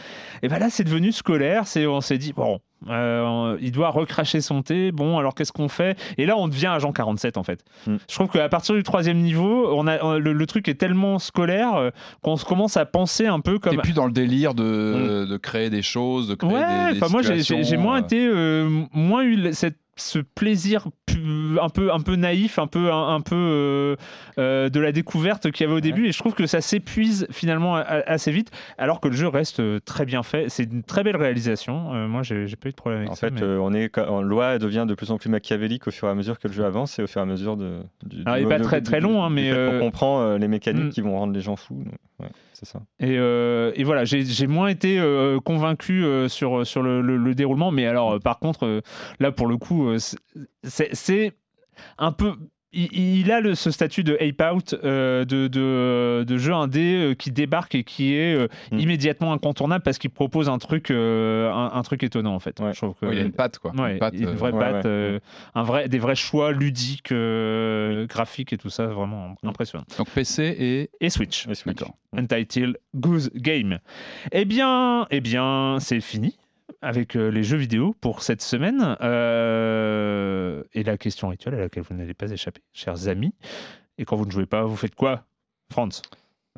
et ben là, c'est devenu scolaire, c'est on s'est dit bon, euh, il doit recracher son thé. Bon, alors qu'est-ce qu'on fait? Et là, on devient agent 47 en fait. Mm. Je trouve qu'à partir du troisième niveau, on a le, truc est tellement scolaire euh, qu'on se commence à penser un peu comme. Et puis dans le délire de, mm. de créer des choses, de créer ouais, des, moi j'ai moins euh. été moins eu cette ce plaisir un peu, un peu naïf, un peu, un, peu euh, euh, de la découverte qu'il y avait au début. Et je trouve que ça s'épuise finalement assez vite, alors que le jeu reste euh, très bien fait. C'est une très belle réalisation. moi, j'ai pas eu de problème avec en ça. En fait, on est, loi devient de plus en plus machiavélique au fur et à mesure que le jeu avance et au fur et à mesure de. Du, alors, il n'est pas très, très long, hein, mais. On comprend les mécaniques mm. qui vont rendre les gens fous. Ça. Et, voilà, j'ai moins été convaincu sur, sur le, déroulement, mais alors, par contre, là, pour le coup, c'est un peu il, a ce statut de ape out euh, de, de, jeu indé euh, qui débarque et qui est euh, mm. immédiatement incontournable parce qu'il propose un truc un, truc étonnant en fait. Je il a une patte quoi. une, vraie patte, un vrai, des vrais choix ludiques, graphiques et tout ça, vraiment mm. impressionnant. Donc PC et, et Switch. Et Switch. Untitled Goose Game. Eh bien, eh bien, c'est fini avec euh, les jeux vidéo pour cette semaine. Euh, et la question rituelle à laquelle vous n'allez pas échapper, chers amis. Et quand vous ne jouez pas, vous faites quoi, Franz?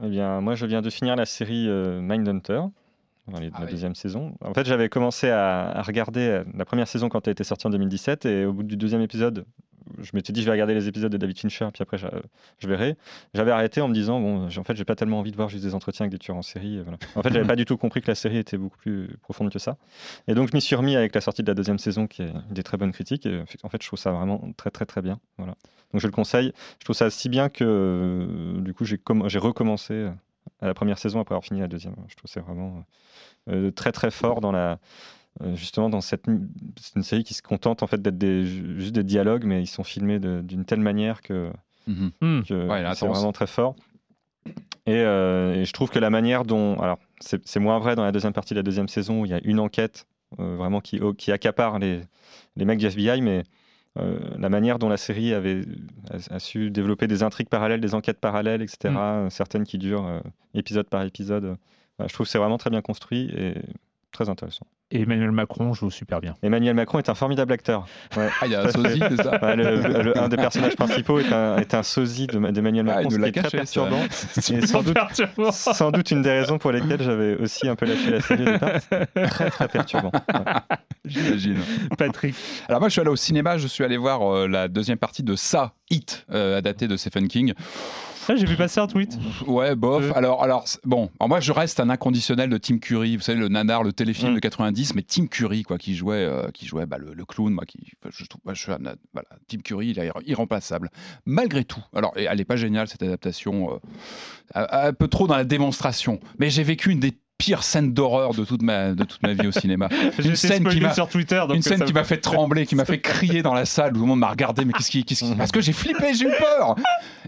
Eh bien, moi, je viens de finir la série euh, Mindhunter. Dans la ah deuxième saison. En fait, j'avais commencé à, à, regarder la première saison quand elle était sortie en 2017 et au bout du deuxième épisode, je m'étais dit, je vais regarder les épisodes de David Fincher, puis après, je, verrai. J'avais arrêté en me disant, bon, en fait, j'ai pas tellement envie de voir juste des entretiens avec des tueurs en série. En fait, j'avais pas du tout compris que la série était beaucoup plus profonde que ça. Et donc, je m'y suis remis avec la sortie de la deuxième saison, qui est des très bonnes critiques. En fait, je trouve ça vraiment très, très, très bien. Voilà. Donc, je le conseille. Je trouve ça si bien que, euh, du coup, j'ai recommencé à la première saison après avoir fini la deuxième. Je trouve c'est vraiment euh, très, très fort dans la euh, justement dans cette c'est une série qui se contente en fait d'être des, juste des dialogues mais ils sont filmés d'une telle manière que, mhm. hmm. c'est vraiment très fort euh, et, je trouve que la manière dont alors c'est moins vrai dans la deuxième partie de la deuxième saison où il y a une enquête euh, vraiment qui, qui accapare les, les mecs du FBI mais la manière dont la série avait a, su développer des intrigues parallèles, des enquêtes parallèles, etc. Hmm. Certaines qui durent épisode par épisode je trouve que c'est vraiment très bien construit et très intéressant. Et Emmanuel Macron joue super bien. Emmanuel Macron est un formidable acteur. Ah, il y a un sosie, c'est ça Un des personnages principaux est un, est un sosie d'Emmanuel ah, Macron, ce qui est très perturbant. C'est sans, doute, sans doute une des raisons pour lesquelles j'avais aussi un peu lâché la série au départ. Très, très perturbant. J'imagine. Patrick. Alors moi, je suis allé au cinéma, je suis allé voir euh, la deuxième partie de Ça, Hit, euh, adapté de Stephen King. J'ai vu passer un tweet. Ouais, bof. Euh. Alors, alors bon, moi je reste un inconditionnel de Tim Curry. Vous savez le nanar, le téléfilm mm. de 90, mais Tim Curry quoi, qui jouait, euh, qui jouait bah, le, clown, moi, qui, je trouve, je suis voilà, Tim Curry, il est irremplaçable. Malgré tout, alors elle est pas géniale cette adaptation, euh, un peu trop dans la démonstration. Mais j'ai vécu une des pire scène d'horreur de toute ma de toute ma vie au cinéma. une scène qui m'a sur Twitter, une scène qui m'a fait trembler, qui m'a fait crier dans la salle où tout le monde m'a regardé. Mais qu'est-ce qui, qu'est-ce qui... Parce que j'ai flippé, j'ai eu peur.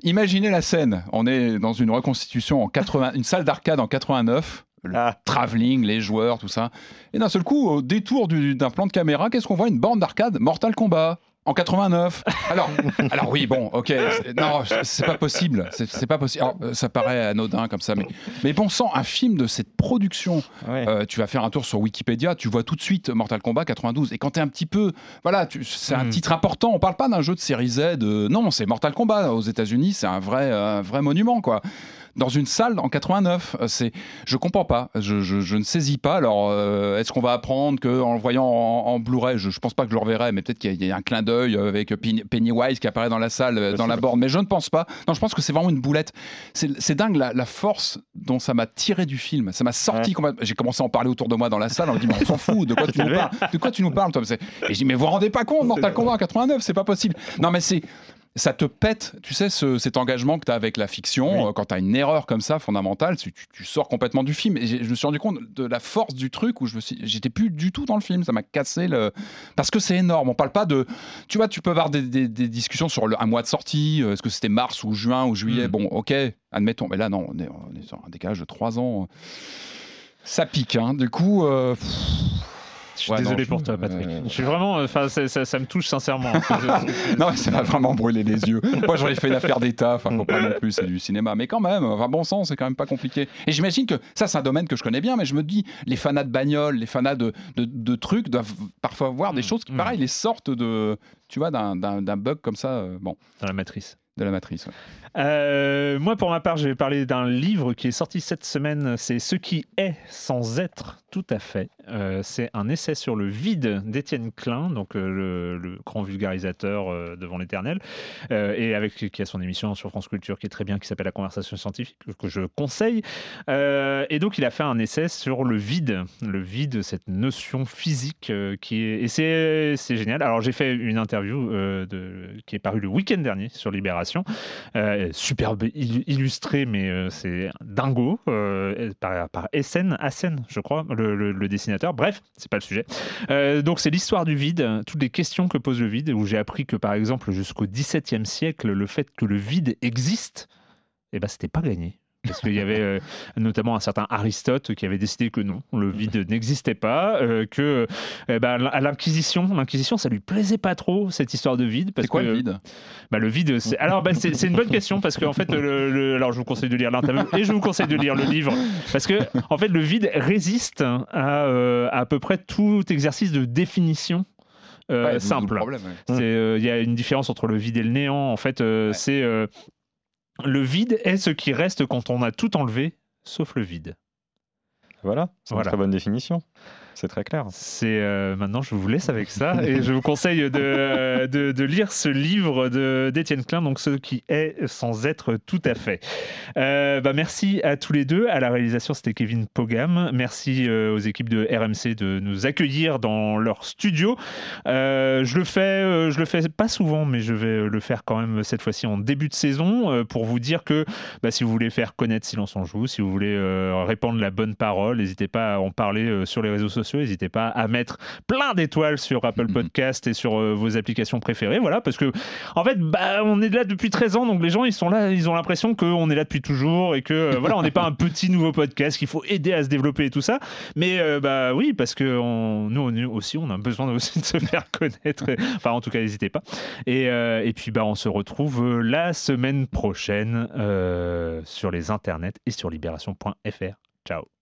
Imaginez la scène. On est dans une reconstitution en 80, une salle d'arcade en 89. Le ah. travelling, les joueurs, tout ça. Et d'un seul coup, au détour d'un plan de caméra, qu'est-ce qu'on voit? Une borne d'arcade Mortal Kombat. En 89. Alors, alors oui, bon, ok. Non, c'est pas possible. C'est pas possible. ça paraît anodin comme ça, mais, mais bon sang, un film de cette production. Euh, tu vas faire un tour sur Wikipédia, tu vois tout de suite Mortal Kombat 92. Et quand t'es un petit peu, voilà, c'est un hmm. titre important. On parle pas d'un jeu de série Z. non, c'est Mortal Kombat aux États-Unis. C'est un vrai, un vrai monument, quoi dans une salle en 89. Euh, c'est, je comprends pas, je, je, ne saisis pas. Alors, euh, est-ce qu'on va apprendre qu'en le voyant en, Blu-ray, je, ne pense pas que je le reverrai, mais peut-être qu'il y, a un clin d'œil avec Pennywise qui apparaît dans la salle, euh, dans la borne, mais je ne pense pas. Non, je pense que c'est vraiment une boulette. C'est dingue la, force dont ça m'a tiré du film. Ça m'a sorti. J'ai commencé à en parler autour de moi dans la salle. On me dit, mais on s'en fout, de quoi tu nous parles? De quoi tu nous parles, Tom Et je dis, mais vous vous rendez pas compte, Mortal Kombat en 89, c'est pas possible. Non, mais c'est ça te pète, tu sais, cet engagement que tu as avec la fiction. Euh, quand tu as une erreur comme ça, fondamentale, tu, sors complètement du film. Et je me suis rendu compte de la force du truc où je j'étais plus du tout dans le film. Ça m'a cassé le. Parce que c'est énorme. On parle pas de. Tu vois, tu peux avoir des, discussions sur le, un mois de sortie. Euh, est-ce que c'était mars ou juin ou juillet? Hmm. Bon, ok, admettons. Mais là, non, on est, on est, sur un décalage de trois ans. Ça pique, hein. Du coup. Euh, je suis désolé pour toi, Patrick. Je suis vraiment, enfin, ça, me touche sincèrement. non, ça m'a vraiment brûlé les yeux. Moi, j'aurais fait une affaire d'État. Enfin, faut pas non plus, c'est du cinéma, mais quand même, enfin, bon sens, c'est quand même pas compliqué. Et j'imagine que ça, c'est un domaine que je connais bien, mais je me dis, les fanats de bagnoles, les fanats de, de, trucs doivent parfois voir des mm. choses qui, pareil, mm. les sortent de, tu vois, d'un bug comme ça. Euh, bon. Dans la matrice de la matrice. Euh, moi, pour ma part, je vais parler d'un livre qui est sorti cette semaine. C'est Ce qui est sans être tout à fait. Euh, c'est un essai sur le vide d'Étienne Klein, donc euh, le, grand vulgarisateur devant l'éternel, et avec qui a son émission sur France Culture qui est très bien, qui s'appelle La conversation scientifique, que je conseille. et donc, il a fait un essai sur le vide, le vide, cette notion physique qui est. Et c'est génial. Alors, j'ai fait une interview qui est parue le week-end dernier sur Libération. Euh, superbe illustré, mais euh, c'est dingo, euh, par, par Essen, Assen, je crois, le, dessinateur. Bref, c'est pas le sujet. donc c'est l'histoire du vide, toutes les questions que pose le vide, où j'ai appris que par exemple jusqu'au XVIIe siècle, le fait que le vide existe, eh ben, c'était pas gagné. Parce qu'il y avait euh, notamment un certain Aristote qui avait décidé que non, le vide n'existait pas, euh, que euh, bah, à l'Inquisition, l'Inquisition, ça lui plaisait pas trop cette histoire de vide. C'est quoi le vide? Bah, Le vide, c'est alors bah, c'est une bonne question parce qu'en fait, le, alors je vous conseille de lire l'interview et je vous conseille de lire le livre parce que en fait, le vide résiste à à peu près tout exercice de définition simple. Il y a une différence entre le vide et le néant. En fait, c'est le vide est ce qui reste quand on a tout enlevé, sauf le vide. Voilà, c'est une très bonne définition. C'est très clair. C'est euh, maintenant, je vous laisse avec ça et je vous conseille de, lire ce livre d'Étienne Klein, donc ce qui est sans être tout à fait. Euh, bah, merci à tous les deux. À la réalisation, c'était Kevin Pogam. Merci euh, aux équipes de RMC de nous accueillir dans leur studio. je le fais, je le fais pas souvent, mais je vais le faire quand même cette fois-ci en début de saison pour vous dire que bah, si vous voulez faire connaître Silence en joue, si vous voulez répandre la bonne parole, n'hésitez pas à en parler sur les réseaux sociaux N'hésitez pas à mettre plein d'étoiles sur Apple. Podcast et sur euh, vos applications préférées. Voilà, parce que en fait, bah, on est là depuis 13 ans, donc les gens ils sont là, ils ont l'impression qu'on est là depuis toujours et que euh, voilà, on n'est pas un petit nouveau podcast qu'il faut aider à se développer et tout ça. Mais euh, bah oui, parce que nous, aussi, on a besoin aussi de se faire connaître. enfin, en tout cas, n'hésitez pas. Et, et, puis bah, on se retrouve la semaine prochaine sur les internets et sur libération.fr. Ciao.